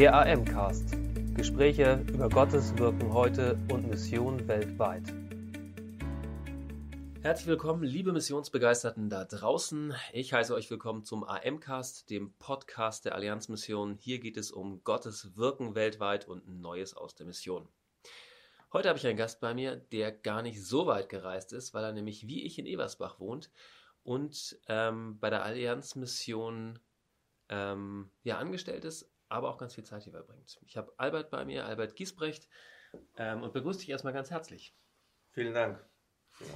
Der AM-Cast. Gespräche über Gottes Wirken heute und Mission weltweit. Herzlich willkommen, liebe Missionsbegeisterten da draußen. Ich heiße euch willkommen zum AM-Cast, dem Podcast der Allianzmission. Hier geht es um Gottes Wirken weltweit und Neues aus der Mission. Heute habe ich einen Gast bei mir, der gar nicht so weit gereist ist, weil er nämlich wie ich in Eversbach wohnt und ähm, bei der Allianzmission ähm, ja, angestellt ist, aber auch ganz viel Zeit hier verbringt. Ich habe Albert bei mir, Albert Giesbrecht, ähm, und begrüße dich erstmal ganz herzlich. Vielen Dank. Ja.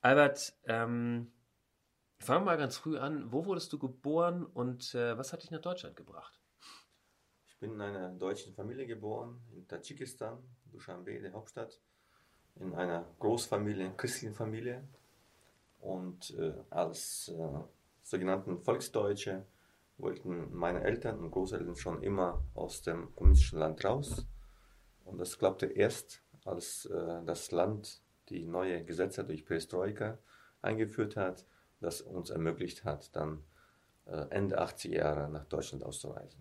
Albert, ähm, fangen wir mal ganz früh an. Wo wurdest du geboren und äh, was hat dich nach Deutschland gebracht? Ich bin in einer deutschen Familie geboren, in Tadschikistan, Dushanbe, der Hauptstadt, in einer Großfamilie, christlichen Familie. Und äh, als äh, sogenannten Volksdeutsche wollten meine Eltern und Großeltern schon immer aus dem kommunistischen Land raus. Und das klappte erst, als äh, das Land die neue Gesetze durch Perestroika eingeführt hat, das uns ermöglicht hat, dann äh, Ende 80er Jahre nach Deutschland auszureisen.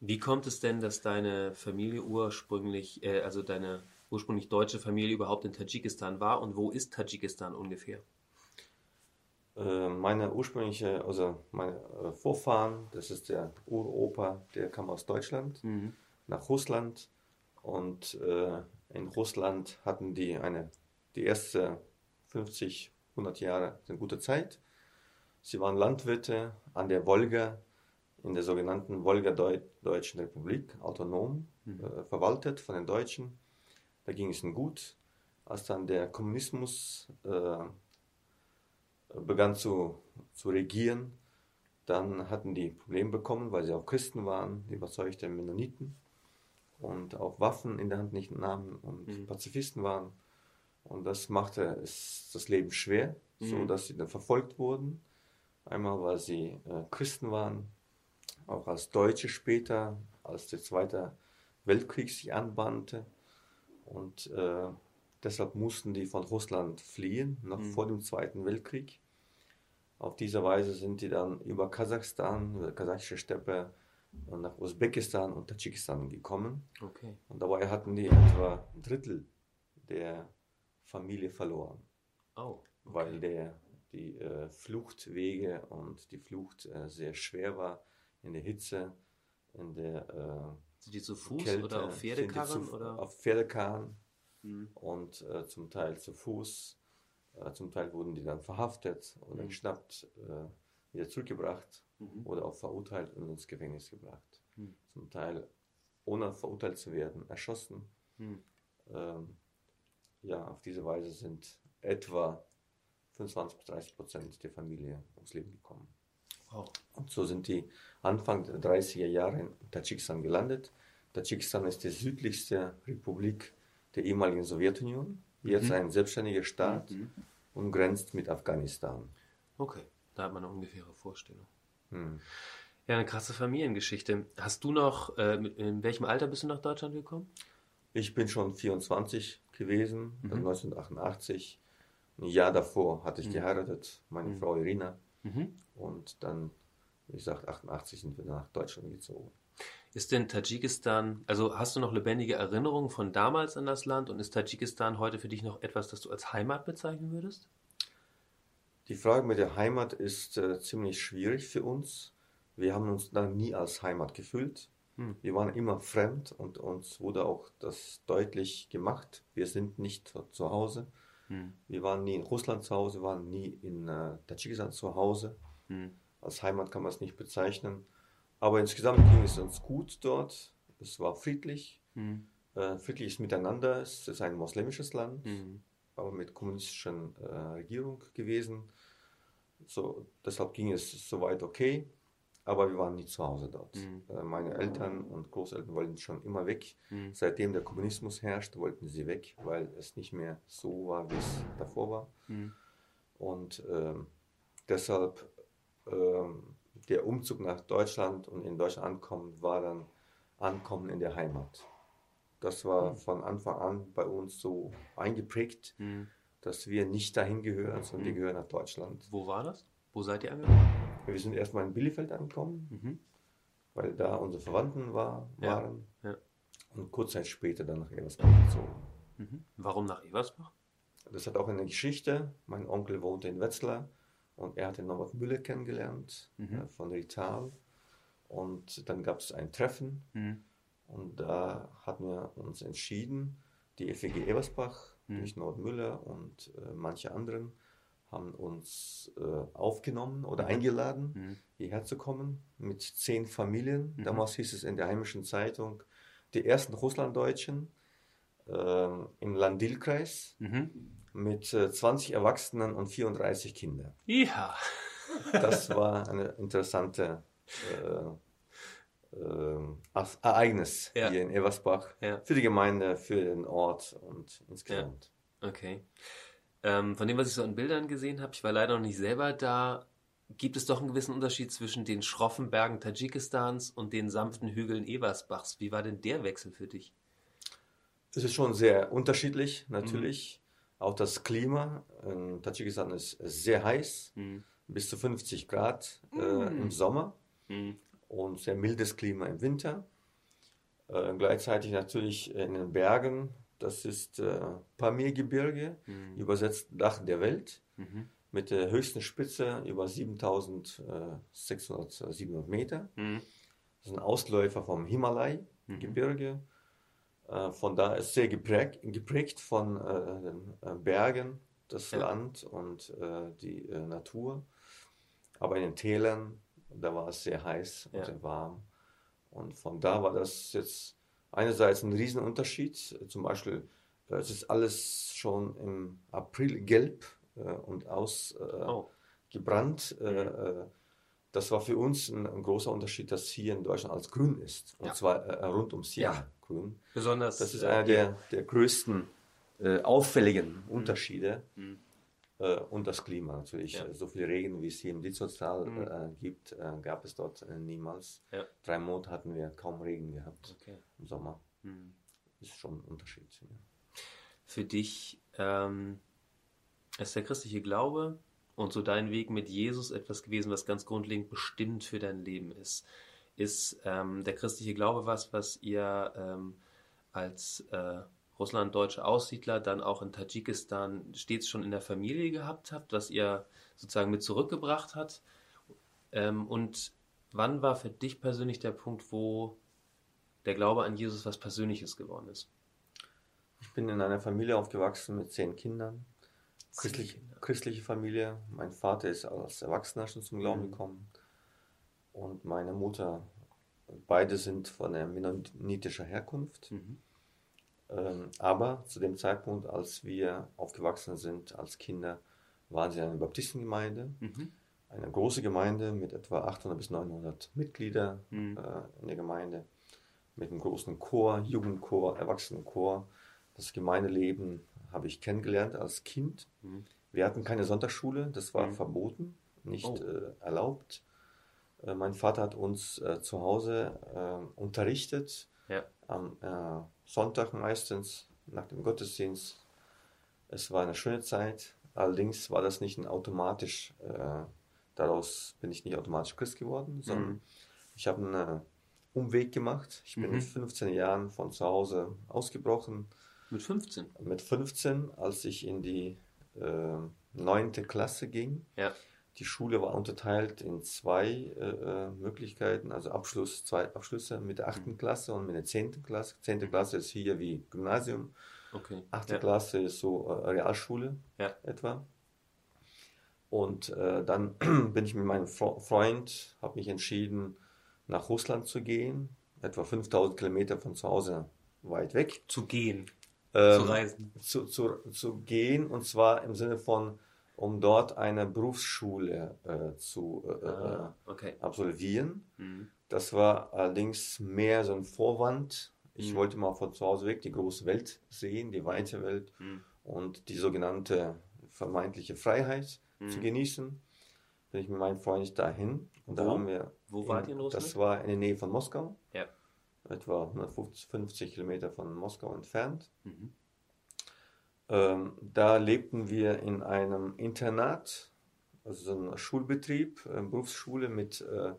Wie kommt es denn, dass deine Familie ursprünglich, äh, also deine ursprünglich deutsche Familie überhaupt in Tadschikistan war und wo ist Tadschikistan ungefähr? Äh, meine ursprüngliche, also meine äh, Vorfahren, das ist der Uropa, der kam aus Deutschland mhm. nach Russland und äh, in Russland hatten die eine, die erste 50, 100 Jahre eine gute Zeit. Sie waren Landwirte an der Wolga, in der sogenannten Wolga-Deutschen Republik, autonom, mhm. äh, verwaltet von den Deutschen. Da ging es ihnen gut. Als dann der Kommunismus äh, begann zu, zu regieren, dann hatten die Probleme bekommen, weil sie auch Christen waren, die überzeugten Mennoniten und auch Waffen in der Hand nicht nahmen und mhm. Pazifisten waren. Und das machte es das Leben schwer, mhm. so dass sie dann verfolgt wurden. Einmal, weil sie äh, Christen waren, auch als Deutsche später, als der Zweite Weltkrieg sich anbahnte. Und äh, Deshalb mussten die von Russland fliehen, noch mhm. vor dem Zweiten Weltkrieg. Auf diese Weise sind die dann über Kasachstan, über kasachische Steppe, nach Usbekistan und Tadschikistan gekommen. Okay. Und dabei hatten die etwa ein Drittel der Familie verloren. Oh, okay. Weil der, die äh, Fluchtwege und die Flucht äh, sehr schwer war in der Hitze, in der äh, Sind die zu Fuß Kälte, oder auf Pferdekarren? Zu, oder? Auf Pferdekarren mhm. und äh, zum Teil zu Fuß. Äh, zum Teil wurden die dann verhaftet oder mhm. geschnappt, äh, wieder zurückgebracht mhm. oder auch verurteilt und ins Gefängnis gebracht. Mhm. Zum Teil ohne verurteilt zu werden, erschossen. Mhm. Ähm, ja, auf diese Weise sind etwa 25 bis 30 Prozent der Familie ums Leben gekommen. Wow. Und so sind die Anfang der 30er Jahre in Tadschikistan gelandet. Tadschikistan ist die südlichste Republik der ehemaligen Sowjetunion, jetzt mhm. ein selbstständiger Staat mhm. und grenzt mit Afghanistan. Okay, da hat man eine ungefähre Vorstellung. Mhm. Ja, eine krasse Familiengeschichte. Hast du noch, äh, in welchem Alter bist du nach Deutschland gekommen? Ich bin schon 24 gewesen, mhm. 1988. Ein Jahr davor hatte ich mhm. geheiratet, meine mhm. Frau Irina. Mhm. Und dann, wie gesagt, 88 sind wir nach Deutschland gezogen. Ist denn Tadschikistan, also hast du noch lebendige Erinnerungen von damals an das Land und ist Tadschikistan heute für dich noch etwas, das du als Heimat bezeichnen würdest? Die Frage mit der Heimat ist äh, ziemlich schwierig für uns. Wir haben uns da nie als Heimat gefühlt. Hm. Wir waren immer fremd und uns wurde auch das deutlich gemacht. Wir sind nicht zu Hause. Hm. Wir waren nie in Russland zu Hause, waren nie in äh, Tadschikistan zu Hause. Hm. Als Heimat kann man es nicht bezeichnen. Aber insgesamt ging es uns gut dort. Es war friedlich, mhm. äh, friedliches Miteinander. Es ist ein muslimisches Land, mhm. aber mit kommunistischer äh, Regierung gewesen. So, deshalb ging es soweit okay. Aber wir waren nie zu Hause dort. Mhm. Äh, meine Eltern und Großeltern wollten schon immer weg. Mhm. Seitdem der Kommunismus herrscht, wollten sie weg, weil es nicht mehr so war, wie es davor war. Mhm. Und ähm, deshalb ähm, der Umzug nach Deutschland und in Deutschland ankommen, war dann Ankommen in der Heimat. Das war mhm. von Anfang an bei uns so eingeprägt, mhm. dass wir nicht dahin gehören, sondern wir mhm. gehören nach Deutschland. Wo war das? Wo seid ihr angekommen? Wir sind erstmal in Bielefeld angekommen. Mhm. weil da unsere Verwandten war, Ja. waren. Ja. Und kurz Zeit später dann nach Eversbach gezogen. Mhm. Warum nach Eversbach? Das hat auch eine Geschichte. Mein Onkel wohnte in Wetzlar und er hat den Norbert Müller kennengelernt Mhm. äh, von Rital. Und dann gab es ein Treffen Mhm. und da hatten wir uns entschieden, die FWG Eversbach Mhm. durch Norbert Müller und äh, manche anderen haben uns äh, aufgenommen oder eingeladen, Mhm. hierher zu kommen mit zehn Familien. Mhm. Damals hieß es in der heimischen Zeitung, die ersten Russlanddeutschen ähm, im Landil-Kreis Mhm. Mit äh, 20 Erwachsenen und 34 Kindern. Ja. Das war eine interessante äh, äh, Ereignis Ja. hier in Eversbach Ja. für die Gemeinde, für den Ort und insgesamt. Okay. Ähm, von dem, was ich so an Bildern gesehen habe, ich war leider noch nicht selber da, gibt es doch einen gewissen Unterschied zwischen den schroffen Bergen Tadschikistans und den sanften Hügeln Eversbachs. Wie war denn der Wechsel für dich? Es ist schon sehr unterschiedlich, natürlich. Auch das Klima in Tadschikistan ist sehr heiß, Mhm. bis zu 50 Grad äh, Mm. im Sommer Mhm. und sehr mildes Klima im Winter. Äh, gleichzeitig natürlich in den Bergen, das ist äh, Pamirgebirge, Mhm. übersetzt Dach der Welt, Mhm. mit der höchsten Spitze über 7600, äh, 700 Meter. Mhm. Das ist ein Ausläufer vom Himalai-Gebirge. Äh, von da ist sehr geprägt, geprägt von äh, den äh, Bergen, das Ja. Land und die Natur. Aber in den Tälern, da war es sehr heiß und Ja. sehr warm. Und von da war das jetzt einerseits ein Riesenunterschied. Zum Beispiel, es ist alles schon im April gelb und ausgebrannt. Oh. Äh, äh, das war für uns ein, ein großer Unterschied, dass hier in Deutschland alles grün ist. Und Ja. zwar äh, rund ums Jahr Ja. grün. Besonders. Das ist äh, einer der, der größten äh, auffälligen Mhm. Unterschiede. Mhm. Äh, und das Klima natürlich. Ja. So viel Regen, wie es hier im Dietzotal Mhm. äh, gibt, äh, gab es dort niemals. Drei Monate hatten wir kaum Regen gehabt Okay. im Sommer. Mhm. Ist schon ein Unterschied. Für dich ähm, ist der christliche Glaube und so dein Weg mit Jesus etwas gewesen, was ganz grundlegend bestimmt für dein Leben ist. Ist ähm, der christliche Glaube was, was ihr ähm, als äh, russlanddeutsche Aussiedler dann auch in Tadschikistan stets schon in der Familie gehabt habt, was ihr sozusagen mit zurückgebracht hat? Ähm, und wann war für dich persönlich der Punkt, wo der Glaube an Jesus was Persönliches geworden ist? Ich bin in einer Familie aufgewachsen mit zehn Kindern. Christlich, Kinder. christliche Familie. Mein Vater ist als Erwachsener schon zum Glauben Mhm. gekommen. Und meine Mutter. Beide sind von der mennonitischer Herkunft. Mhm. Ähm, aber zu dem Zeitpunkt, als wir aufgewachsen sind als Kinder, waren sie in einer Baptistengemeinde. Mhm. Eine große Gemeinde mit etwa 800 bis 900 Mitgliedern Mhm. äh, in der Gemeinde. Mit einem großen Chor, Jugendchor, Erwachsenenchor. Das Gemeindeleben habe ich kennengelernt als Kind. Mhm. Wir hatten keine Sonntagsschule, das war Mhm. verboten, nicht Oh. äh, erlaubt. Äh, mein Vater hat uns äh, zu Hause äh, unterrichtet, Ja. am äh, Sonntag meistens nach dem Gottesdienst. Es war eine schöne Zeit, allerdings war das nicht ein automatisch, äh, daraus bin ich nicht automatisch Christ geworden, sondern Mhm. ich habe einen Umweg gemacht. Ich bin Mhm. mit 15 Jahren von zu Hause ausgebrochen. Mit 15. Mit 15, als ich in die äh, neunte Klasse ging, Ja. die Schule war unterteilt in zwei äh, äh, Möglichkeiten, also Abschluss, zwei Abschlüsse mit der achten Mhm. Klasse und mit der zehnten Klasse. Zehnte Klasse ist hier wie Gymnasium, Okay. achte ja. Klasse ist so äh, Realschule Ja. etwa. Und äh, dann bin ich mit meinem Fro Freund, habe mich entschieden, nach Russland zu gehen, etwa 5000 Kilometer von zu Hause weit weg. Zu gehen. Ähm, zu reisen. zu, zu, zu gehen und zwar im Sinne von, um dort eine Berufsschule äh, zu äh, Ah, okay. äh, absolvieren. Mhm. Das war allerdings mehr so ein Vorwand. Ich Mhm. wollte mal von zu Hause weg die große Welt sehen, die weite Welt Mhm. und die sogenannte vermeintliche Freiheit zu Mhm. genießen. Bin ich mit meinem Freund dahin und da Wo? haben wir Wo wart ihr in Russland? das war in der Nähe von Moskau, Ja. Etwa 150 Kilometer von Moskau entfernt. Mhm. Ähm, da lebten wir in einem Internat, also so ein Schulbetrieb, äh, Berufsschule mit äh,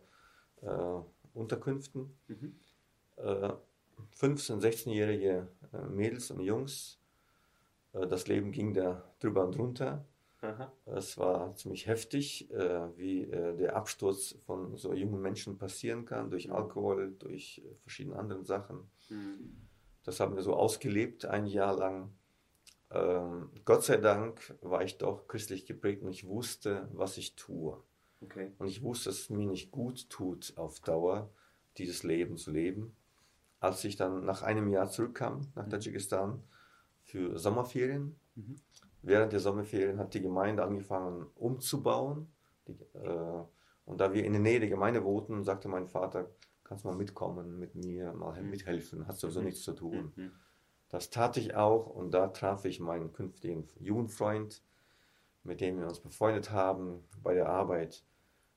äh, Unterkünften. Mhm. Äh, 15-, 16-jährige äh, Mädels und Jungs. Äh, das Leben ging da drüber und drunter. Aha. Es war ziemlich heftig, äh, wie äh, der Absturz von so jungen Menschen passieren kann, durch mhm. Alkohol, durch äh, verschiedene andere Sachen. Mhm. Das haben wir so ausgelebt, ein Jahr lang. Ähm, Gott sei Dank war ich doch christlich geprägt und ich wusste, was ich tue. Okay. Und ich wusste, dass es mir nicht gut tut, auf Dauer dieses Leben zu leben. Als ich dann nach einem Jahr zurückkam nach mhm. Tadschikistan für Sommerferien, mhm. Während der Sommerferien hat die Gemeinde angefangen umzubauen. Die, äh, und da wir in der Nähe der Gemeinde wohnten, sagte mein Vater, kannst du mal mitkommen, mit mir mal mhm. mithelfen, hast sowieso mhm. nichts zu tun. Mhm. Das tat ich auch und da traf ich meinen künftigen Jugendfreund, mit dem wir uns befreundet haben bei der Arbeit.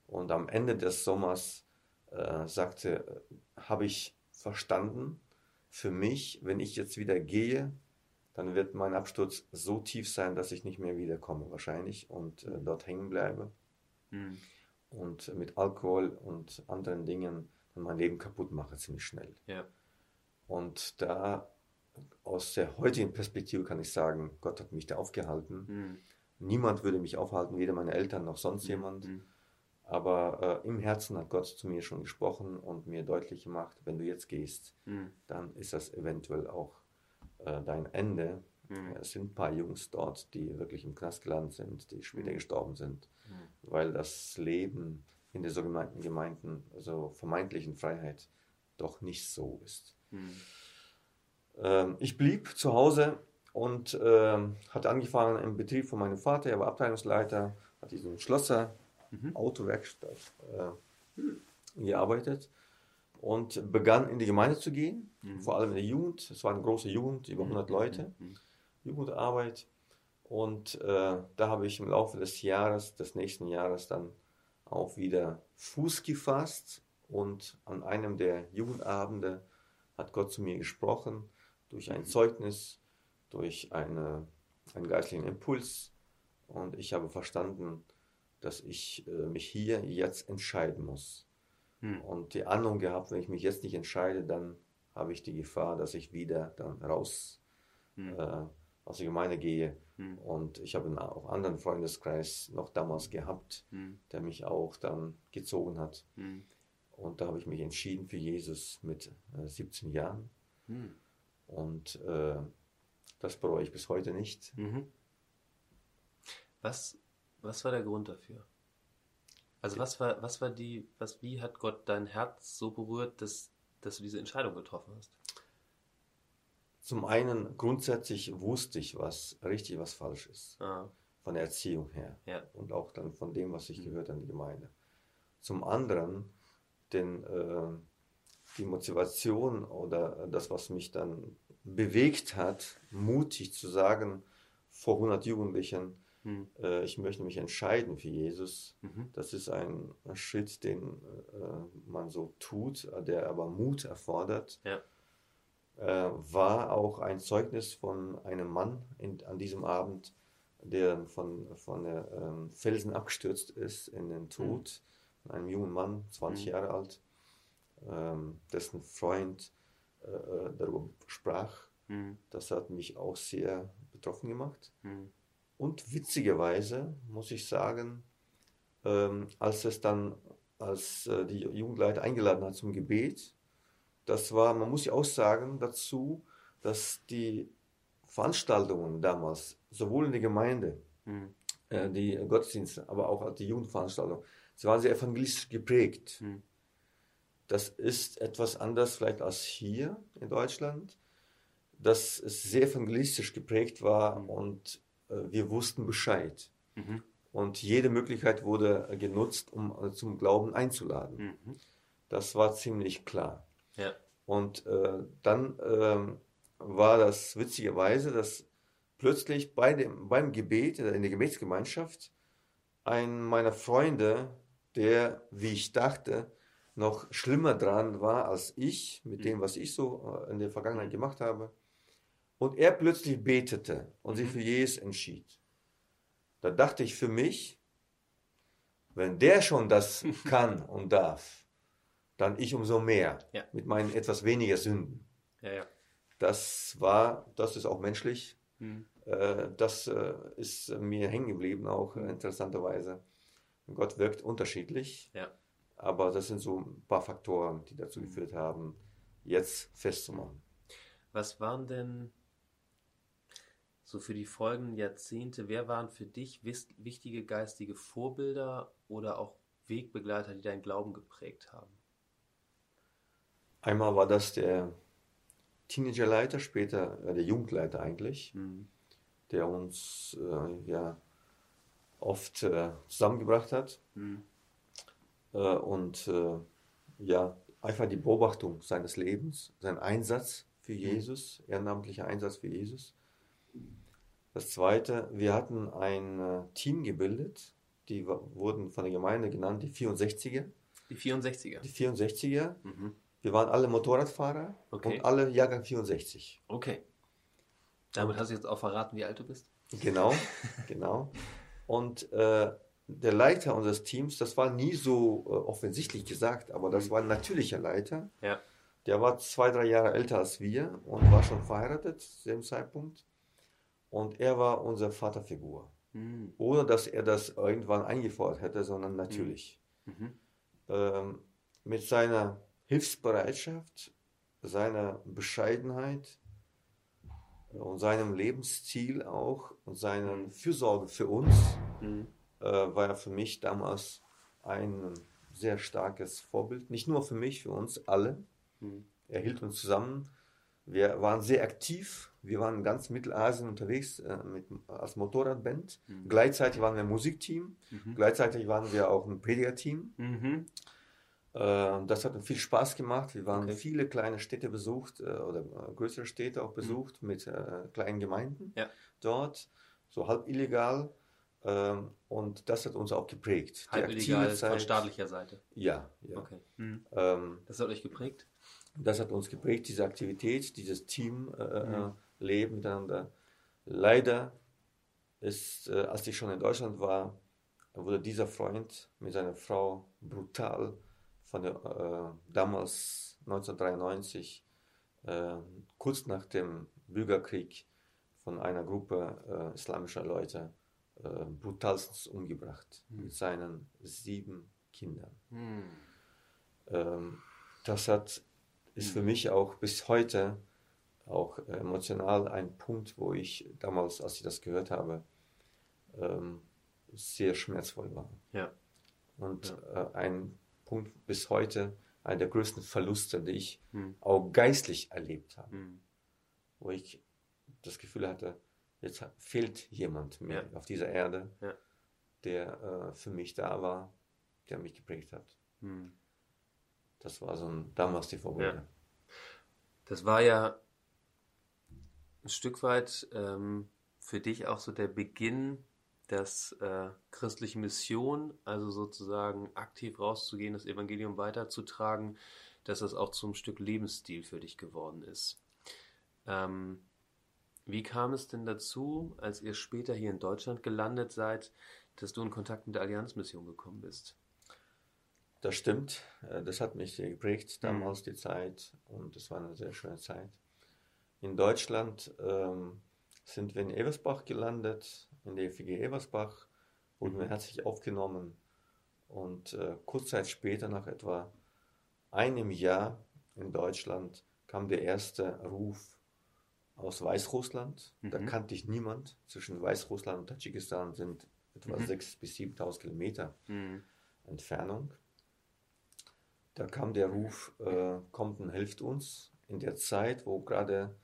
Und am Ende des Sommers äh, sagte, habe ich verstanden, für mich, wenn ich jetzt wieder gehe, dann wird mein Absturz so tief sein, dass ich nicht mehr wiederkomme wahrscheinlich und äh, dort hängen bleibe. Mhm. Und mit Alkohol und anderen Dingen mein Leben kaputt mache ziemlich schnell. Ja. Und da aus der heutigen Perspektive kann ich sagen, Gott hat mich da aufgehalten. Mhm. Niemand würde mich aufhalten, weder meine Eltern noch sonst mhm. jemand. Mhm. Aber äh, im Herzen hat Gott zu mir schon gesprochen und mir deutlich gemacht, wenn du jetzt gehst, mhm. dann ist das eventuell auch äh, dein Ende. Mhm. Es sind ein paar Jungs dort, die wirklich im Knast gelandet sind, die später mhm. gestorben sind, mhm. weil das Leben in der sogenannten Gemeinden, also vermeintlichen Freiheit, doch nicht so ist. Mhm. Ähm, ich blieb zu Hause und äh, hatte angefangen im Betrieb von meinem Vater, er war Abteilungsleiter, hat diesen Schlosser, mhm. Autowerkstatt äh, gearbeitet und begann in die Gemeinde zu gehen, mhm. vor allem in der Jugend. Es war eine große Jugend, über 100 mhm. Leute, mhm. Jugendarbeit. Und äh, da habe ich im Laufe des Jahres, des nächsten Jahres dann auch wieder Fuß gefasst und an einem der Jugendabende hat Gott zu mir gesprochen durch ein Zeugnis, durch eine, einen geistlichen Impuls. Und ich habe verstanden, dass ich äh, mich hier jetzt entscheiden muss. Hm. Und die Ahnung gehabt, wenn ich mich jetzt nicht entscheide, dann habe ich die Gefahr, dass ich wieder dann raus hm. äh, aus der Gemeinde gehe. Hm. Und ich habe auch einen anderen Freundeskreis noch damals gehabt, hm. der mich auch dann gezogen hat. Hm. Und da habe ich mich entschieden für Jesus mit äh, 17 Jahren. Und äh, das bereue ich bis heute nicht. Mhm. Was, was war der Grund dafür? Also was war, was war die, was, wie hat Gott dein Herz so berührt, dass, dass du diese Entscheidung getroffen hast? Zum einen grundsätzlich wusste ich, was richtig, was falsch ist. Ah. Von der Erziehung her. Ja. Und auch dann von dem, was ich mhm. gehört an die Gemeinde. Zum anderen, denn äh, die Motivation oder das, was mich dann bewegt hat, mutig zu sagen, vor 100 Jugendlichen, mhm. äh, ich möchte mich entscheiden für Jesus. Mhm. Das ist ein, Schritt, den äh, man so tut, der aber Mut erfordert. Ja. Äh, war auch ein Zeugnis von einem Mann in, an diesem Abend, der von, von der ähm, Felsen abgestürzt ist in den Tod. Mhm. Einem jungen Mann, 20 mhm. Jahre alt ähm, dessen Freund äh, äh, darüber sprach. Mhm. Das hat mich auch sehr betroffen gemacht. Mhm. Und witzigerweise muss ich sagen, ähm, als es dann, als äh, die Jugendleiter eingeladen hat zum Gebet, das war, man muss ja auch sagen dazu, dass die Veranstaltungen damals, sowohl in der Gemeinde, mhm. äh, die Gottesdienste, aber auch die Jugendveranstaltungen, sie waren sehr evangelistisch geprägt. Mhm. Das ist etwas anders vielleicht als hier in Deutschland, dass es sehr evangelistisch geprägt war mhm. und wir wussten Bescheid. Mhm. Und jede Möglichkeit wurde genutzt, um äh, zum Glauben einzuladen. Mhm. Das war ziemlich klar. Ja. Und äh, dann äh, war das witzigerweise, dass plötzlich bei dem, beim Gebet, in der Gebetsgemeinschaft, ein meiner Freunde, der, wie ich dachte, noch schlimmer dran war als ich, mit dem, mhm. was ich so äh, in der Vergangenheit gemacht habe. Und er plötzlich betete und sich mhm. für Jesus entschied. Da dachte ich für mich, wenn der schon das kann und darf, dann ich umso mehr Ja. mit meinen etwas weniger Sünden. Ja, ja. Das war, das ist auch menschlich. Mhm. Äh, das äh, ist mir hängen geblieben, auch äh, interessanterweise. Gott wirkt unterschiedlich, aber das sind so ein paar Faktoren, die dazu geführt haben, jetzt festzumachen. Was waren denn so für die folgenden Jahrzehnte, wer waren für dich wichtige geistige Vorbilder oder auch Wegbegleiter, die deinen Glauben geprägt haben? Einmal war das der Teenagerleiter, später äh, der Jugendleiter eigentlich, Mhm. der uns äh, ja oft äh, zusammengebracht hat Mhm. äh, und äh, ja einfach die Beobachtung seines Lebens, sein Einsatz für Jesus, ehrenamtlicher Einsatz für Jesus. Das zweite, wir hatten ein äh, Team gebildet, die wurden von der Gemeinde genannt, die 64er. Die 64er. Die 64er, Mhm. wir waren alle Motorradfahrer Okay. und alle Jahrgang 64. Okay. Damit hast du jetzt auch verraten, wie alt du bist? Genau, genau. Und äh, der Leiter unseres Teams, das war nie so äh, offensichtlich gesagt, aber das war ein natürlicher Leiter. Ja. Der war zwei, drei Jahre älter als wir und war schon verheiratet zu dem Zeitpunkt. Und er war unsere Vaterfigur. Mhm. Ohne dass er das irgendwann eingefordert hätte, sondern natürlich. Mhm. Ähm, mit seiner Hilfsbereitschaft, seiner Bescheidenheit und seinem Lebensziel auch und seiner Fürsorge für uns Mhm. äh, war er für mich damals ein sehr starkes Vorbild. Nicht nur für mich, für uns alle. Mhm. Er hielt uns zusammen. Wir waren sehr aktiv. Wir waren in ganz Mittelasien unterwegs äh, mit, als Motorradband. Mhm. Gleichzeitig waren wir ein Musikteam. Mhm. Gleichzeitig waren wir auch ein Predigerteam. Mhm. Äh, das hat uns viel Spaß gemacht. Wir waren Okay. viele kleine Städte besucht äh, oder äh, größere Städte auch besucht mit äh, kleinen Gemeinden Mhm. Ja. dort, so halb illegal. Ähm, und das hat uns auch geprägt. Die Halb illegal von Zeit- staatlicher Seite. Ja, ja. Okay. Mhm. Ähm, Das hat euch geprägt? Das hat uns geprägt, diese Aktivität, dieses Team äh, Mhm. miteinander. Leider ist, äh, als ich schon in Deutschland war, wurde dieser Freund mit seiner Frau brutal von der äh, damals 1993 äh, kurz nach dem Bürgerkrieg von einer Gruppe äh, islamischer Leute äh, brutalstens umgebracht Mhm. mit seinen sieben Kindern. Mhm. Ähm, das hat, ist Mhm. für mich auch bis heute auch emotional ein Punkt, wo ich damals, als ich das gehört habe, ähm, sehr schmerzvoll war. Ja. Und äh, ein Punkt bis heute, einer der größten Verluste, die ich Mhm. auch geistlich erlebt habe, Mhm. wo ich das Gefühl hatte, jetzt fehlt jemand mir Ja. auf dieser Erde, Ja. der äh, für mich da war, der mich geprägt hat. Mhm. Das war so ein, damals die Vorbilder. Das war ja ein Stück weit ähm, für dich auch so der Beginn dass äh, christliche Mission, also sozusagen aktiv rauszugehen, das Evangelium weiterzutragen, dass das auch zum Stück Lebensstil für dich geworden ist. Ähm, wie kam es denn dazu, als ihr später hier in Deutschland gelandet seid, dass du in Kontakt mit der Allianzmission gekommen bist? Das stimmt. Äh, Das hat mich geprägt Mhm. damals, die Zeit. Und es war eine sehr schöne Zeit. In Deutschland ähm, sind wir in Eversbach gelandet, in der FG Eversbach, wurden wir Mhm. herzlich aufgenommen. Und äh, kurz Zeit später, nach etwa einem Jahr in Deutschland, kam der erste Ruf aus Weißrussland. Da Mhm. kannte ich niemand. Zwischen Weißrussland und Tadschikistan sind etwa Mhm. 6.000 bis 7.000 Kilometer. Mhm. Entfernung. Da kam der Ruf, äh, kommt und hilft uns in der Zeit, wo gerade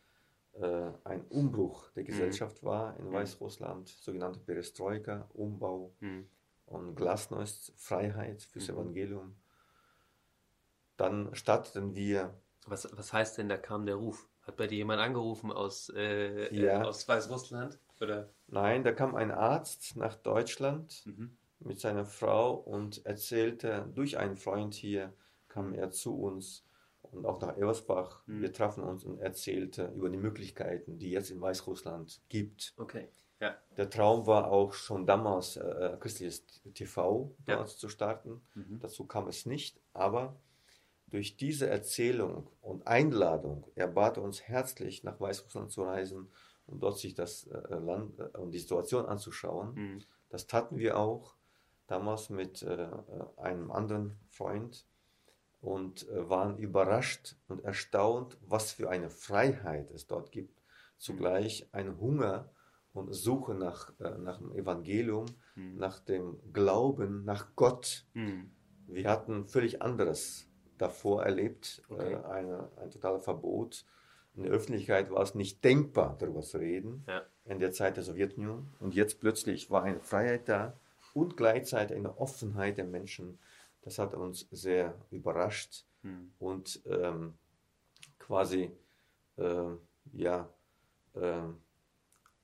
äh, ein Umbruch der Gesellschaft war in Mhm. Weißrussland, sogenannte Perestroika, Umbau Mhm. und Glasnost, Freiheit fürs Mhm. Evangelium. Dann starteten wir, Was, was heißt denn, da kam der Ruf? Hat bei dir jemand angerufen aus, äh, Ja. äh, aus Weißrussland? Oder? nein, da kam ein Arzt nach Deutschland Mhm. mit seiner Frau und erzählte, durch einen Freund hier kam er zu uns und auch nach Eversbach. Mhm. Wir trafen uns und erzählte über die Möglichkeiten, die jetzt in Weißrussland gibt. Okay. Ja. Der Traum war auch schon damals, äh, christliches TV Ja. dort zu starten. Mhm. Dazu kam es nicht, aber durch diese Erzählung und Einladung, er bat uns herzlich nach Weißrussland zu reisen und dort sich das äh, Land äh, und die Situation anzuschauen. Mhm. Das taten wir auch damals mit äh, einem anderen Freund und waren überrascht und erstaunt, was für eine Freiheit es dort gibt. Zugleich ein Hunger und Suche nach, nach dem Evangelium, mhm. nach dem Glauben, nach Gott. Mhm. Wir hatten völlig anderes davor erlebt, okay. äh, eine, ein totales Verbot. In der Öffentlichkeit war es nicht denkbar, darüber zu reden, ja. in der Zeit der Sowjetunion. Und jetzt plötzlich war eine Freiheit da und gleichzeitig eine Offenheit der Menschen. Das hat uns sehr überrascht hm. und ähm, quasi äh, ja, äh,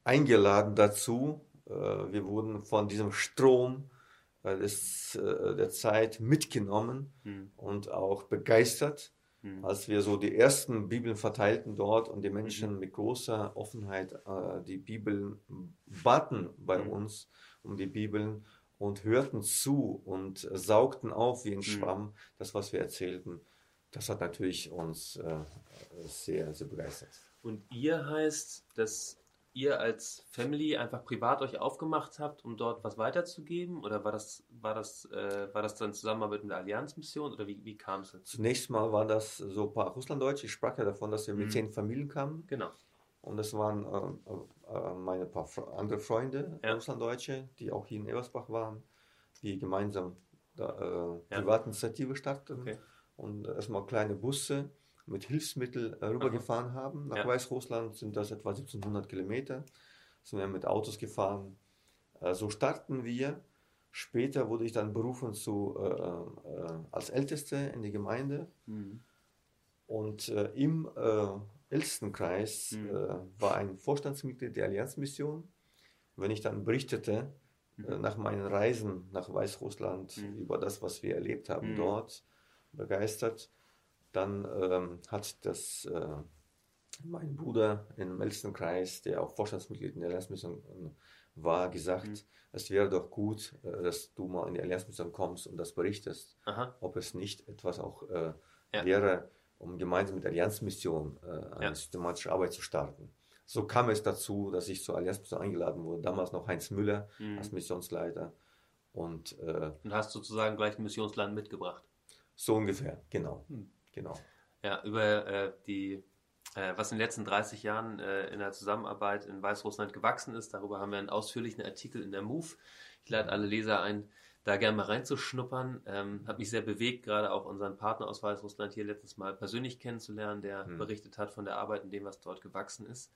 eingeladen dazu. Äh, wir wurden von diesem Strom des, äh, der Zeit mitgenommen mhm. und auch begeistert, mhm. als wir so die ersten Bibeln verteilten dort und die Menschen mhm. mit großer Offenheit äh, die Bibeln baten bei hm. uns um die Bibeln und hörten zu und saugten auf wie ein hm. Schwamm das, was wir erzählten. Das hat natürlich uns äh, sehr, sehr begeistert. Und ihr heißt, dass ihr als Family einfach privat euch aufgemacht habt, um dort was weiterzugeben? Oder war das, war das, äh, war das dann Zusammenarbeit mit der Allianzmission oder wie, wie kam es dazu? Zunächst mal war das so ein paar Russlanddeutsche. Ich sprach ja davon, dass wir mit mhm. zehn Familien kamen. Genau. Und das waren äh, äh, meine paar andere Freunde, ja. Russlanddeutsche, die auch hier in Eversbach waren, die gemeinsam da, äh, ja. Privatinitiative starteten. Okay. Und erstmal kleine Busse mit Hilfsmitteln äh, rübergefahren haben. Nach ja. Weißrussland sind das etwa 1700 Kilometer. Sind wir mit Autos gefahren. Äh, so starten wir. Später wurde ich dann berufen zu, äh, äh als Älteste in die Gemeinde. Mhm. Und äh, im äh, Ältestenkreis mhm. war ein Vorstandsmitglied der Allianzmission. Wenn ich dann berichtete mhm. nach meinen Reisen nach Weißrussland mhm. über das, was wir erlebt haben mhm. dort, begeistert, dann ähm, hat das äh, mein Bruder im Elsternkreis, der auch Vorstandsmitglied in der Allianzmission äh, war, gesagt, mhm. es wäre doch gut, äh, dass du mal in die Allianzmission kommst und das berichtest, Aha. ob es nicht etwas auch äh, ja. wäre, um gemeinsam mit der Allianzmission äh, eine ja. systematische Arbeit zu starten. So kam es dazu, dass ich zur Allianzmission eingeladen wurde. Damals noch Heinz Müller mhm. als Missionsleiter. Und, äh, und hast sozusagen gleich ein Missionsland mitgebracht. So ungefähr, genau. Mhm. Genau. Ja, über äh, die, äh, was in den letzten 30 Jahren äh, in der Zusammenarbeit in Weißrussland gewachsen ist, darüber haben wir einen ausführlichen Artikel in der MOVE. Ich lade alle Leser ein, da gerne mal reinzuschnuppern. Ähm, hat mich sehr bewegt, gerade auch unseren Partner aus Weißrussland hier letztes Mal persönlich kennenzulernen, der hm. berichtet hat von der Arbeit und dem, was dort gewachsen ist.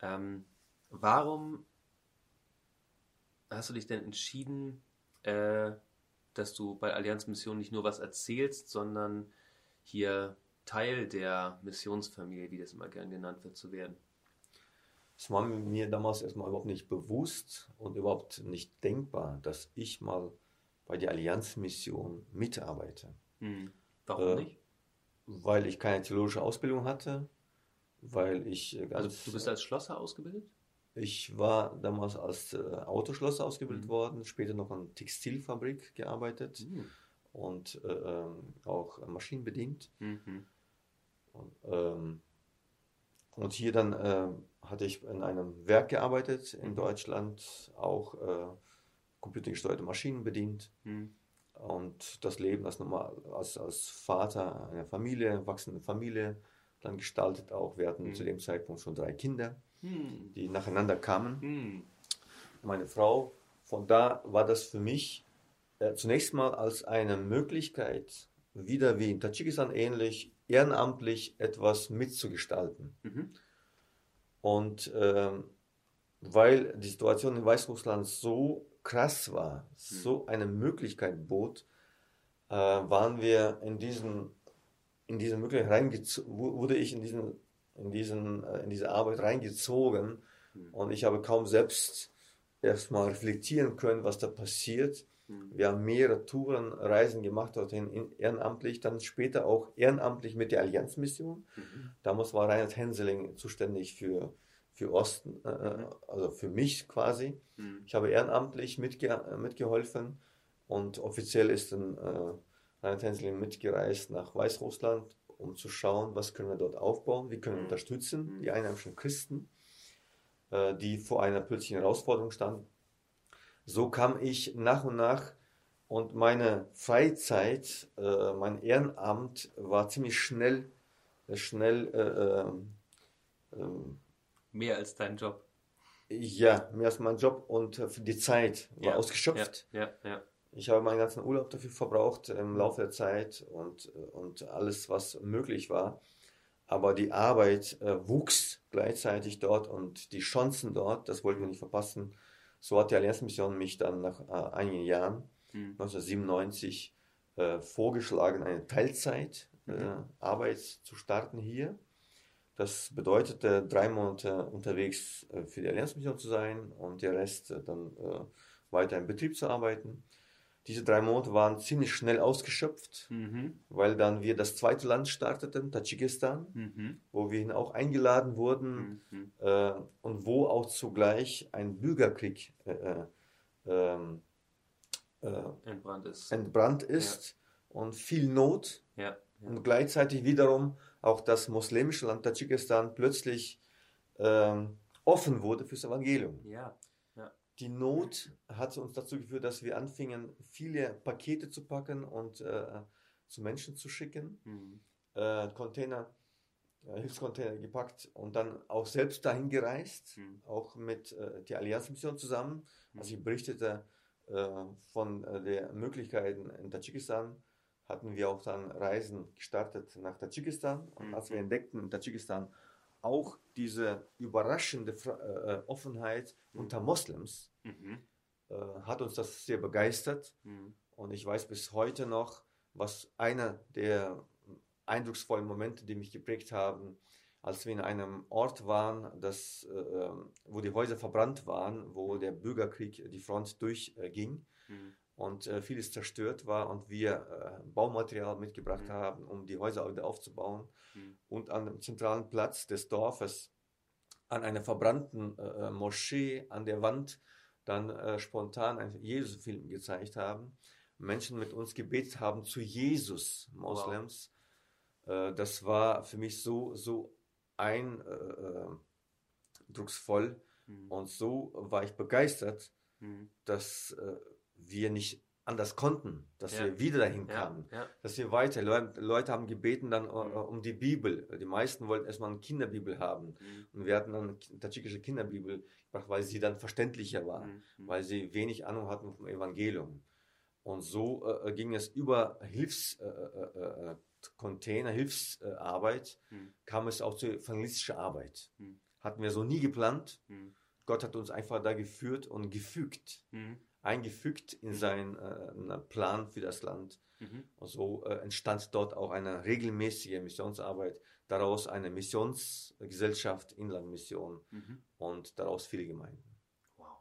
Ähm, warum hast du dich denn entschieden, äh, dass du bei Allianz Mission nicht nur was erzählst, sondern hier Teil der Missionsfamilie, wie das immer gern genannt wird, zu werden? Es war mir damals erstmal überhaupt nicht bewusst und überhaupt nicht denkbar, dass ich mal bei der Allianzmission mitarbeite. Hm. Warum äh, nicht? Weil ich keine theologische Ausbildung hatte, weil ich ganz, Also du bist als Schlosser ausgebildet? Ich war damals als äh, Autoschlosser ausgebildet mhm. worden, später noch an Textilfabrik gearbeitet. Mhm und äh, auch Maschinen bedient. Mhm. Und, ähm, und, hier dann äh, hatte ich in einem Werk gearbeitet in mhm. Deutschland, auch äh, computergesteuerte Maschinen bedient. Mhm. Und das Leben als, normal, als, als Vater einer Familie, wachsende Familie, dann gestaltet auch. Wir hatten mhm. zu dem Zeitpunkt schon drei Kinder, mhm. die nacheinander kamen. Mhm. Meine Frau, von da war das für mich äh, zunächst mal als eine Möglichkeit, wieder wie in Tadschikistan ähnlich, ehrenamtlich etwas mitzugestalten. Mhm. Und ähm, weil die Situation in Weißrussland so krass war, mhm. so eine Möglichkeit bot, äh, waren wir in diesen in diese Möglichkeit reingezogen, wurde ich in diesen in diesen äh, in diese Arbeit reingezogen mhm. und ich habe kaum selbst erstmal reflektieren können, was da passiert Mhm. Wir haben mehrere Touren, Reisen gemacht dorthin ehrenamtlich, dann später auch ehrenamtlich mit der Allianzmission. Mhm. Damals war Reinhard Henseling zuständig für, für Osten, äh, äh mhm. also für mich quasi. Mhm. Ich habe ehrenamtlich mitge mitgeholfen und offiziell ist dann äh, Rainer Tenslin mitgereist nach Weißrussland, um zu schauen, was können wir dort aufbauen, wie können wir mhm. unterstützen, die einheimischen Christen, äh, die vor einer plötzlichen Herausforderung standen. So kam ich nach und nach und meine Freizeit, äh, mein Ehrenamt war ziemlich schnell, schnell äh, äh, mehr als dein Job. Ja, mehr als mein Job und äh, die Zeit war ja, ausgeschöpft. Ja, ja, ja. Ich habe meinen ganzen Urlaub dafür verbraucht im Laufe der Zeit und, und alles, was möglich war. Aber die Arbeit äh, wuchs gleichzeitig dort und die Chancen dort, das wollten wir nicht verpassen. So hat die Allianzmission mich dann nach äh, einigen Jahren, mhm. 1997, äh, vorgeschlagen, eine Teilzeitarbeit äh, mhm. zu starten hier. Das bedeutete, drei Monate unterwegs äh, für die Allianzmission zu sein und der Rest äh, dann weiter im Betrieb zu arbeiten. Diese drei Monate waren ziemlich schnell ausgeschöpft, mhm. weil dann wir das zweite Land starteten, Tadschikistan, mhm. wo wir hin auch eingeladen wurden mhm. äh, und wo auch zugleich ein Bürgerkrieg äh, äh, ähm, äh entbrannt ist, entbrannt ist ja. und viel Not ja. Ja. und gleichzeitig wiederum auch das muslimische Land Tadschikistan plötzlich ähm, offen wurde fürs Evangelium. Ja die Not hat uns dazu geführt, dass wir anfingen, viele Pakete zu packen und äh, zu Menschen zu schicken. Mhm. Äh, Container, äh, Hilfscontainer gepackt und dann auch selbst dahin gereist, mhm. auch mit äh, der Allianzmission zusammen. Mhm. Also ich berichtete äh, von äh, den Möglichkeiten in Tadschikistan, hatten wir auch dann Reisen gestartet nach Tadschikistan. Und als wir mhm. entdeckten in Tadschikistan auch diese überraschende äh, Offenheit mhm. unter Moslems mhm. äh, hat uns das sehr begeistert. Mhm. Und ich weiß bis heute noch, was einer der eindrucksvollen Momente, die mich geprägt haben, als wir in einem Ort waren, das, äh, wo die Häuser verbrannt waren, wo der Bürgerkrieg die Front durchging. Mhm und äh, vieles zerstört war und wir äh, Baumaterial mitgebracht mhm. haben, um die Häuser wieder aufzubauen. Mhm. Und an dem zentralen Platz des Dorfes, an einer verbrannten äh, äh Moschee an der Wand, dann äh, spontan einen Jesus-Film gezeigt haben. Menschen mit uns gebetet haben zu Jesus, Moslems. Wow. Äh, das war für mich so, so eindrucksvoll mhm. und so war ich begeistert, mhm. dass wir nicht anders konnten, dass ja. wir wieder dahin kamen, ja, ja. dass wir weiter, Leute, Leute haben gebeten dann uh, um die Bibel. Die meisten wollten erstmal eine Kinderbibel haben. Mhm. Und wir hatten dann eine tadschikische Kinderbibel weil sie dann verständlicher war, mhm. weil sie wenig Ahnung hatten vom Evangelium. Und so äh, ging es über Hilfscontainer, äh, äh, Hilfsarbeit, mhm. kam es auch zur evangelistischen Arbeit. Mhm. Hatten wir so nie geplant. Mhm. Gott hat uns einfach da geführt und gefügt. Eingefügt in seinen äh, Plan für das Land. Mhm. Und so äh, entstand dort auch eine regelmäßige Missionsarbeit, daraus eine Missionsgesellschaft, Inlandmission mhm. und daraus viele Gemeinden. Wow,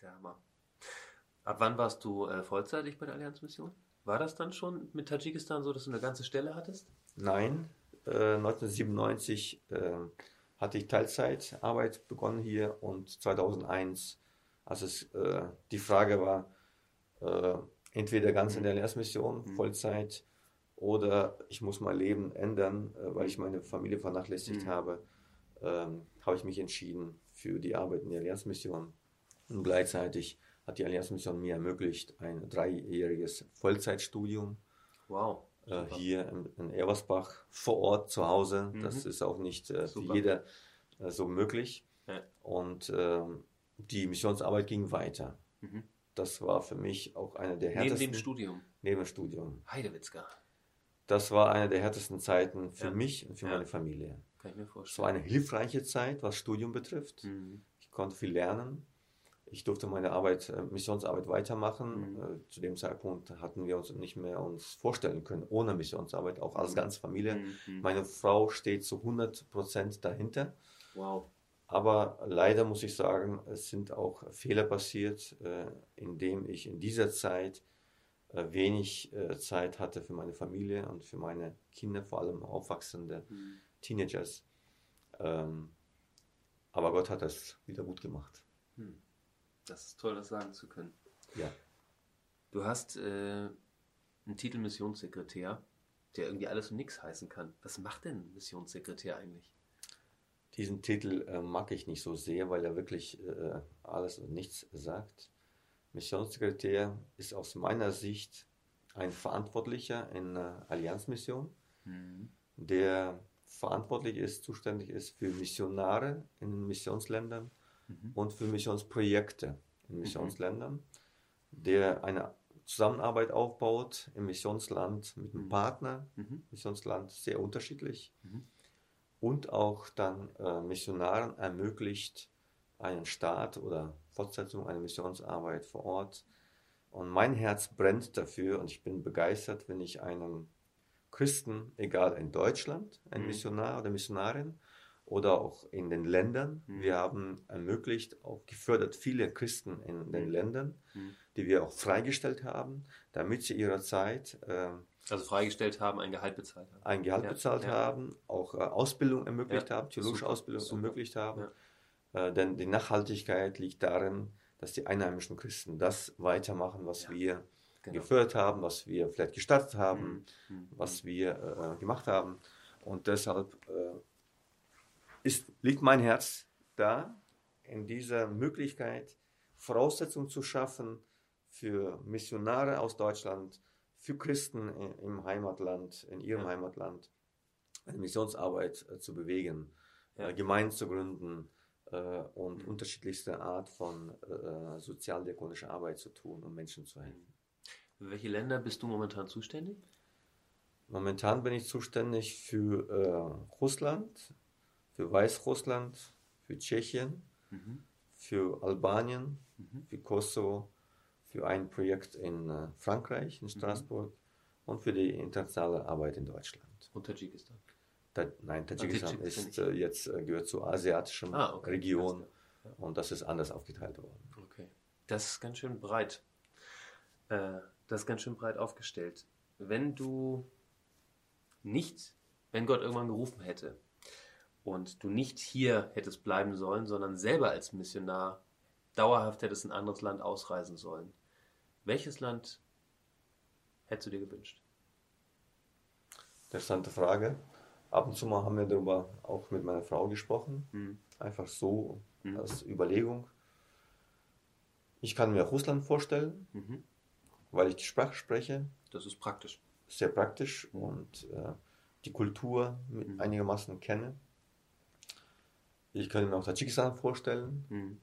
der Hammer. Ab wann warst du äh, vollzeitig bei der Allianzmission? War das dann schon mit Tadschikistan so, dass du eine ganze Stelle hattest? Nein, 1997 äh, äh, hatte ich Teilzeitarbeit begonnen hier und 2001 also es, äh, die Frage war, äh, entweder ganz in der Lehrsmission, mhm. Vollzeit, oder ich muss mein Leben ändern, äh, weil ich meine Familie vernachlässigt mhm. habe, ähm, habe ich mich entschieden für die Arbeit in der Allianzmission. Und gleichzeitig hat die Allianzmission mir ermöglicht, ein dreijähriges Vollzeitstudium. Wow. Äh, hier in, in Eversbach vor Ort zu Hause. Mhm. Das ist auch nicht äh, für jeder äh, so möglich. Ja. Und ähm, die Missionsarbeit ging weiter. Mhm. Das war für mich auch eine der härtesten. Neben dem Studium. Neben dem Studium. Heidewitzka. Das war eine der härtesten Zeiten für ja. mich und für ja. meine Familie. Kann ich mir vorstellen. Es war eine hilfreiche Zeit, was Studium betrifft. Mhm. Ich konnte viel lernen. Ich durfte meine Arbeit, äh, Missionsarbeit weitermachen. Mhm. Äh, zu dem Zeitpunkt hatten wir uns nicht mehr uns vorstellen können, ohne Missionsarbeit, auch als mhm. ganze Familie. Mhm. Meine Frau steht zu 100 Prozent dahinter. Wow. Aber leider muss ich sagen, es sind auch Fehler passiert, äh, indem ich in dieser Zeit äh, wenig äh, Zeit hatte für meine Familie und für meine Kinder, vor allem aufwachsende mhm. Teenagers. Ähm, aber Gott hat das wieder gut gemacht. Hm. Das ist toll, das sagen zu können. Ja. Du hast äh, Ein Titel Missionssekretär, der irgendwie alles und nichts heißen kann. Was macht denn Missionssekretär eigentlich? Diesen Titel äh, mag ich nicht so sehr, weil er wirklich äh, alles und nichts sagt. Missionssekretär ist aus meiner Sicht ein Verantwortlicher in einer Allianzmission, mhm. der verantwortlich ist, zuständig ist für Missionare in Missionsländern mhm. und für Missionsprojekte in mhm. Missionsländern, der eine Zusammenarbeit aufbaut im Missionsland mit einem mhm. Partner, mhm. Missionsland sehr unterschiedlich. Und auch dann äh, Missionaren ermöglicht einen Start oder Fortsetzung einer Missionsarbeit vor Ort. Und mein Herz brennt dafür und ich bin begeistert, wenn ich einen Christen, egal in Deutschland, ein mhm. Missionar oder Missionarin, oder auch in den Ländern. Mhm. Wir haben ermöglicht, auch gefördert viele Christen in den mhm. Ländern, mhm. die wir auch freigestellt haben, damit sie ihrer Zeit äh, also freigestellt haben, ein Gehalt bezahlt haben. Ein Gehalt ja. bezahlt ja. haben, auch äh, Ausbildung ermöglicht ja. haben, theologische Super. Ausbildung Super. ermöglicht haben. Äh, denn die Nachhaltigkeit liegt darin, dass die einheimischen Christen das weitermachen, was wir genau. gefördert haben, was wir vielleicht gestartet haben, mhm. mhm. was wir äh, gemacht haben. Und deshalb äh, ist, liegt mein Herz da, in dieser Möglichkeit, Voraussetzungen zu schaffen für Missionare aus Deutschland, für Christen im Heimatland, in ihrem ja. Heimatland, eine Missionsarbeit äh, zu bewegen, ja. äh, Gemeinden zu gründen äh, und mhm. unterschiedlichste Art von sozialdiakonischer Arbeit zu tun, um Menschen zu helfen. Für welche Länder bist du momentan zuständig? Momentan bin ich zuständig für Russland, für Weißrussland, für Tschechien, mhm. für Albanien, mhm. für Kosovo, für ein Projekt in äh, Frankreich, in. Straßburg mhm. und für die internationale Arbeit in Deutschland. Und Tadschikistan? Ta nein, Tadschikistan ah, ist äh, jetzt äh, gehört zur asiatischen ah, okay. Region ja. und das ist anders aufgeteilt worden. Okay, das ist ganz schön breit. Äh, das ist ganz schön breit aufgestellt. Wenn du nicht, wenn Gott irgendwann gerufen hätte, und du nicht hier hättest bleiben sollen, sondern selber als Missionar dauerhaft hättest in ein anderes Land ausreisen sollen. Welches Land hättest du dir gewünscht? Interessante Frage. Ab und zu mal haben wir darüber auch mit meiner Frau gesprochen. Mhm. Einfach so mhm. als Überlegung. Ich kann mir Russland vorstellen, mhm. weil ich die Sprache spreche. Das ist praktisch. Sehr praktisch und äh, die Kultur mhm. einigermaßen kenne. Ich könnte mir auch Tadschikistan vorstellen. Mhm.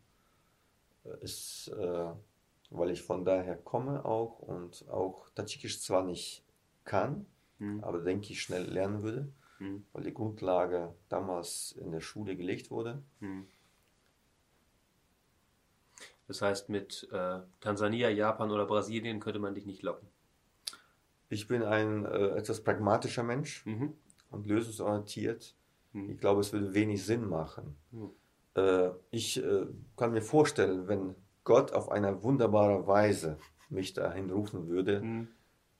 Ist, äh, weil ich von daher komme auch und auch Tadschikisch zwar nicht kann, mhm. aber denke ich schnell lernen würde, mhm. weil die Grundlage damals in der Schule gelegt wurde. Mhm. Das heißt, mit äh, Tansania, Japan oder Brasilien könnte man dich nicht locken. Ich bin ein äh, etwas pragmatischer Mensch mhm. und lösungsorientiert. Hm. Ich glaube, es würde wenig Sinn machen. Hm. Äh, ich äh, kann mir vorstellen, wenn Gott auf eine wunderbare Weise mich dahin rufen würde, hm.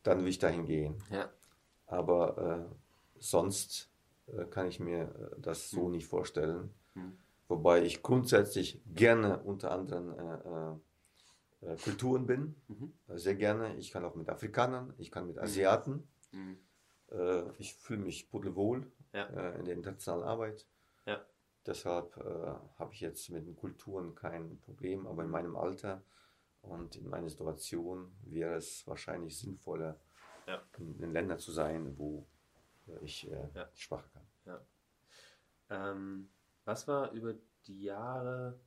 dann würde ich dahin gehen. Ja. Aber äh, sonst äh, kann ich mir äh, das so hm. nicht vorstellen. Hm. Wobei ich grundsätzlich gerne unter anderen äh, Kulturen bin. Mhm. Sehr gerne. Ich kann auch mit Afrikanern, ich kann mit mhm. Asiaten. Mhm. ich fühle mich pudelwohl ja. äh, in der internationalen Arbeit. Ja. Deshalb äh, habe ich jetzt mit den Kulturen kein Problem, aber in meinem Alter und in meiner Situation wäre es wahrscheinlich sinnvoller, ja. in, in Ländern zu sein, wo ich äh, ja. Sprache kann. Ja. Ähm, was war über die Jahre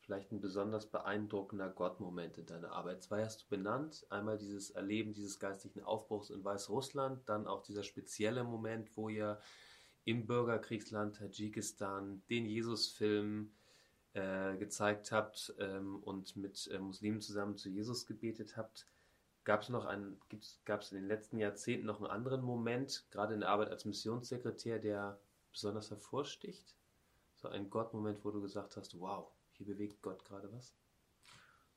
vielleicht ein besonders beeindruckender Gottmoment in deiner Arbeit? Zwei hast du benannt. Einmal dieses Erleben dieses geistigen Aufbruchs in Weißrussland, dann auch dieser spezielle Moment, wo ihr im Bürgerkriegsland Tadschikistan den Jesus-Film äh, gezeigt habt ähm, und mit äh, Muslimen zusammen zu Jesus gebetet habt. Gab es noch einen, gab es in den letzten Jahrzehnten noch einen anderen Moment, gerade in der Arbeit als Missionssekretär, der besonders hervorsticht? So ein Gottmoment, wo du gesagt hast, wow, hier bewegt Gott gerade was?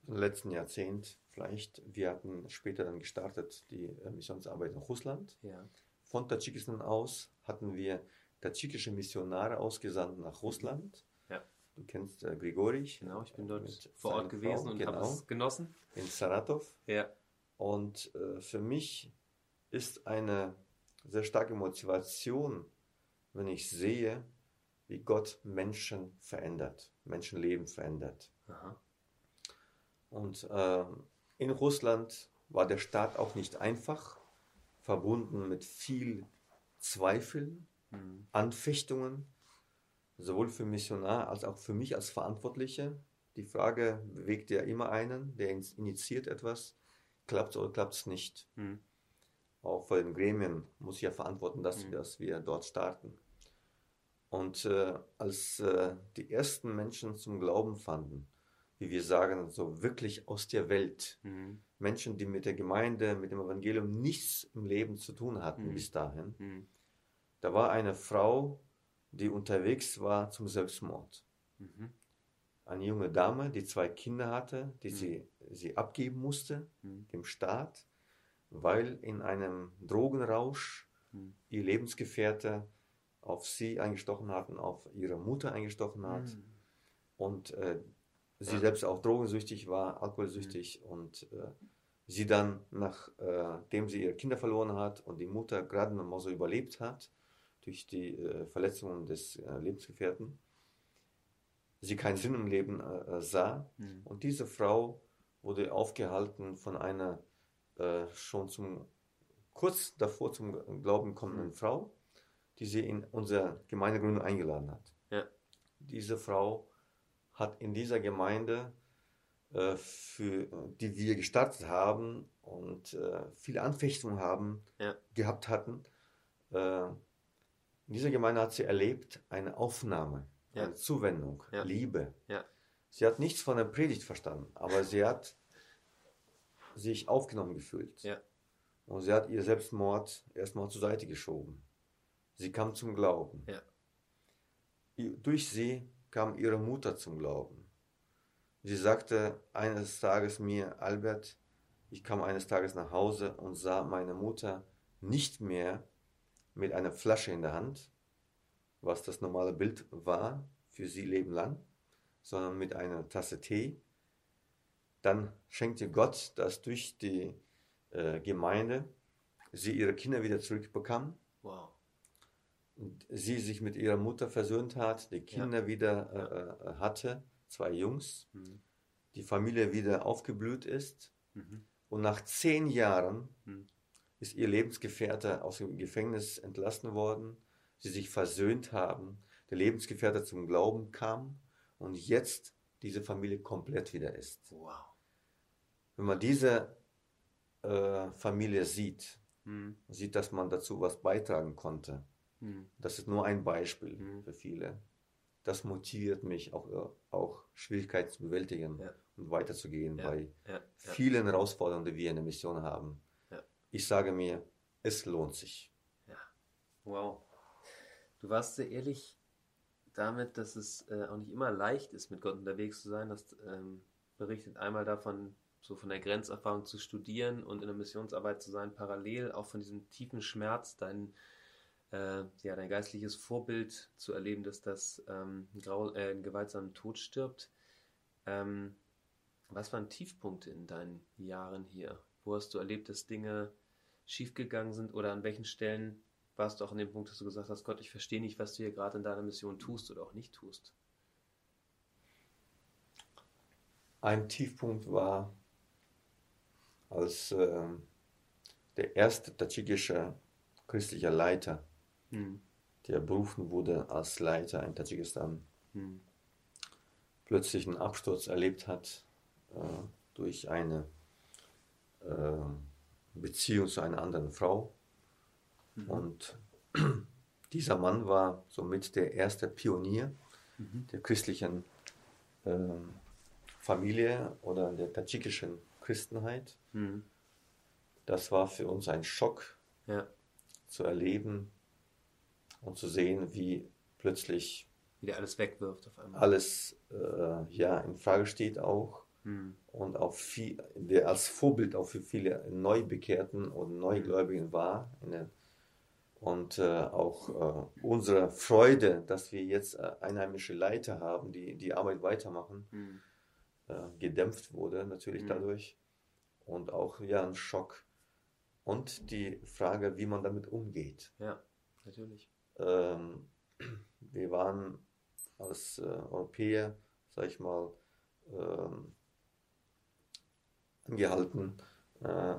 Im letzten Jahrzehnt vielleicht. Wir hatten später dann gestartet die äh, Missionsarbeit in Russland. Ja. Von Tadschikistan aus hatten wir tadschikische Missionare ausgesandt nach Russland. Ja. Du kennst äh, Grigorich. Genau, ich bin dort vor Ort gewesen Frau, und genau, habe es genossen. In Saratov. Ja. Und äh, für mich ist eine sehr starke Motivation, wenn ich sehe, wie Gott Menschen verändert, Menschenleben verändert. Aha. Und äh, in Russland war der Staat auch nicht einfach, verbunden mit viel Zweifeln, mhm. Anfechtungen, sowohl für Missionar als auch für mich als Verantwortliche. Die Frage bewegt ja immer einen, der initiiert etwas, klappt es oder klappt es nicht. Mhm. Auch vor den Gremien muss ich ja verantworten, dass, mhm. dass wir dort starten. Und äh, als äh, die ersten Menschen zum Glauben fanden, wie wir sagen, so wirklich aus der Welt, mhm. Menschen, die mit der Gemeinde, mit dem Evangelium nichts im Leben zu tun hatten mhm. bis dahin, mhm. da war eine Frau, die unterwegs war zum Selbstmord. Mhm. Eine junge Dame, die zwei Kinder hatte, die mhm. sie, sie abgeben musste, mhm. dem Staat, weil in einem Drogenrausch ihr Lebensgefährte auf sie eingestochen hatten, auf ihre Mutter eingestochen hat. Mhm. Und äh, sie ja. selbst auch drogensüchtig war, alkoholsüchtig mhm. und äh, sie dann, nachdem äh, sie ihre Kinder verloren hat und die Mutter gerade noch mal so überlebt hat, durch die äh, Verletzungen des äh, Lebensgefährten, sie keinen Sinn im Leben äh, äh, sah. Mhm. Und diese Frau wurde aufgehalten von einer schon zum kurz davor zum Glauben kommenden mhm. Frau, die sie in unsere Gemeindegründung eingeladen hat. Ja. Diese Frau hat in dieser Gemeinde, äh, für, die wir gestartet haben und äh, viele Anfechtungen haben, ja. gehabt hatten, äh, in dieser Gemeinde hat sie erlebt eine Aufnahme, ja. eine Zuwendung, ja. Liebe. Sie hat nichts von der Predigt verstanden, aber sie hat sich aufgenommen gefühlt. Und sie hat ihr Selbstmord erstmal zur Seite geschoben. Sie kam zum Glauben. Durch sie kam ihre Mutter zum Glauben. Sie sagte eines Tages mir, Albert, ich kam eines Tages nach Hause und sah meine Mutter nicht mehr mit einer Flasche in der Hand, was das normale Bild war für sie Leben lang, sondern mit einer Tasse Tee. Dann schenkte Gott, dass durch die äh, Gemeinde sie ihre Kinder wieder zurückbekam. Wow sie sich mit ihrer Mutter versöhnt hat, die Kinder ja. wieder äh, äh, hatte, zwei Jungs, mhm. die Familie wieder aufgeblüht ist. Mhm. Und nach zehn Jahren mhm. ist ihr Lebensgefährte aus dem Gefängnis entlassen worden, sie sich versöhnt haben, der Lebensgefährte zum Glauben kam und jetzt diese Familie komplett wieder ist. Wow. Wenn man diese äh, Familie sieht, mhm. sieht, dass man dazu was beitragen konnte, hm. Das ist nur ein Beispiel hm. für viele. Das motiviert mich auch, äh, auch Schwierigkeiten zu bewältigen ja. und weiterzugehen ja. bei ja. vielen Herausforderungen, die wir in der Mission haben. Ich sage mir, es lohnt sich. Ja. Wow. Du warst sehr ehrlich damit, dass es äh, auch nicht immer leicht ist, mit Gott unterwegs zu sein. Das ähm, berichtet einmal davon, so von der Grenzerfahrung zu studieren und in der Missionsarbeit zu sein, parallel auch von diesem tiefen Schmerz, deinen äh, ja, dein geistliches Vorbild zu erleben, dass das ähm, grau, äh, gewaltsamen Tod stirbt. Ähm, was waren Tiefpunkte in deinen Jahren hier? Wo hast du erlebt, dass Dinge schiefgegangen sind oder an welchen Stellen warst du auch an dem Punkt, dass du gesagt hast, Gott, ich verstehe nicht, was du hier gerade in deiner Mission tust oder auch nicht tust? Ein Tiefpunkt war, als äh, der erste tadschikische christliche Leiter hm. der berufen wurde als Leiter in Tadschikistan, hm. plötzlich einen Absturz erlebt hat äh, durch eine äh, Beziehung zu einer anderen Frau. Mhm. Und dieser Mann war somit der erste Pionier mhm. der christlichen äh, Familie oder der tadschikischen Christenheit. Mhm. Das war für uns ein Schock ja. zu erleben, und zu sehen, wie plötzlich wieder alles wegwirft auf einmal. Alles äh, ja in Frage steht auch hm. und auch viel, der als Vorbild auch für viele Neubekehrten und Neugläubigen war. Der, und äh, auch äh, unsere Freude, dass wir jetzt äh, einheimische Leiter haben, die die Arbeit weitermachen, hm. Äh, gedämpft wurde natürlich hm. dadurch. und auch ja ein Schock. Und die Frage, wie man damit umgeht. Ja, natürlich. Ähm, wir waren als äh, Europäer, sag ich mal, ähm, angehalten, äh,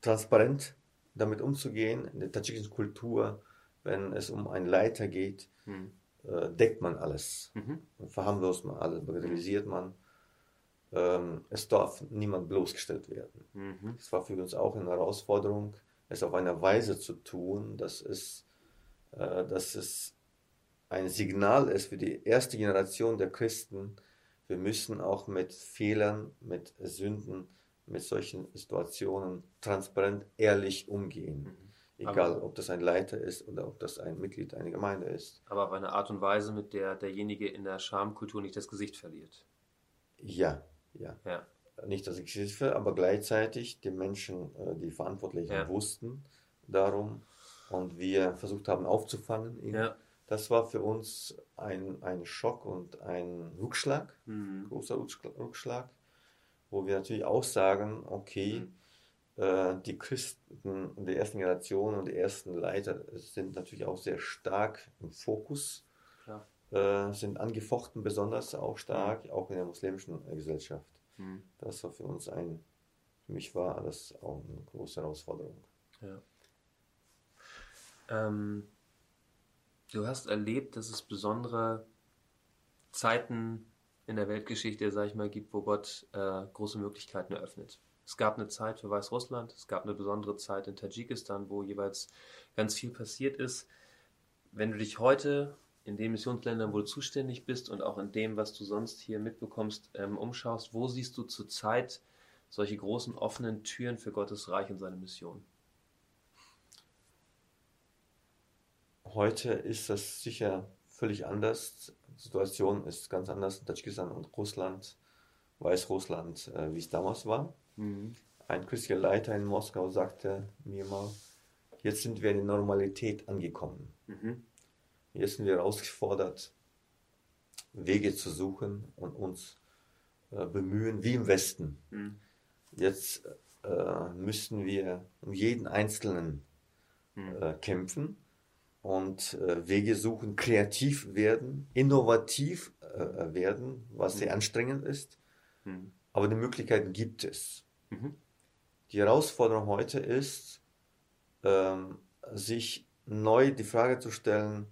transparent damit umzugehen. In der tadschikischen Kultur, wenn es um einen Leiter geht, mhm. äh, deckt man alles. Mhm. Verharmlost man alles, bagatellisiert man. Ähm, es darf niemand bloßgestellt werden. Mhm. Es war für uns auch eine Herausforderung, es auf eine Weise zu tun, dass es, dass es ein Signal ist für die erste Generation der Christen, wir müssen auch mit Fehlern, mit Sünden, mit solchen Situationen transparent, ehrlich umgehen. Mhm. Egal, aber, ob das ein Leiter ist oder ob das ein Mitglied einer Gemeinde ist. Aber auf eine Art und Weise, mit der derjenige in der Schamkultur nicht das Gesicht verliert. Ja, ja. ja. Nicht das Gesicht verliert, aber gleichzeitig die Menschen, äh, die Verantwortlichen ja. wussten darum und wir versucht haben aufzufangen. Ja. Das war für uns ein, ein Schock und ein Rückschlag, mhm. großer Rückschlag, wo wir natürlich auch sagen, okay, mhm. äh, die Christen der ersten Generation und die ersten Leiter sind natürlich auch sehr stark im Fokus, äh, sind angefochten besonders auch stark, mhm. auch in der muslimischen Gesellschaft. Mhm. Das war für uns ein, für mich war das auch eine große Herausforderung. Ja. Ähm, Du hast erlebt, dass es besondere Zeiten in der Weltgeschichte, sag ich mal, gibt, wo Gott äh, große Möglichkeiten eröffnet. Es gab eine Zeit für Weißrussland, es gab eine besondere Zeit in Tadschikistan, wo jeweils ganz viel passiert ist. Wenn du dich heute in den Missionsländern, wo du zuständig bist und auch in dem, was du sonst hier mitbekommst, ähm, umschaust, wo siehst du zurzeit solche großen offenen Türen für Gottes Reich und seine Mission? Heute ist das sicher völlig anders. Die Situation ist ganz anders in Tadschikistan und Russland, Weißrussland, äh, wie es damals war. Mhm. Ein christlicher Leiter in Moskau sagte mir mal, jetzt sind wir in der Normalität angekommen. Mhm. Jetzt sind wir herausgefordert, Wege zu suchen und uns äh, bemühen, wie im Westen. Mhm. Jetzt äh, müssen wir um jeden Einzelnen mhm. äh, kämpfen und äh, Wege suchen, kreativ werden, innovativ äh, werden, was mhm. sehr anstrengend ist. Mhm. Aber die Möglichkeiten gibt es. Mhm. Die Herausforderung heute ist, ähm, sich neu die Frage zu stellen,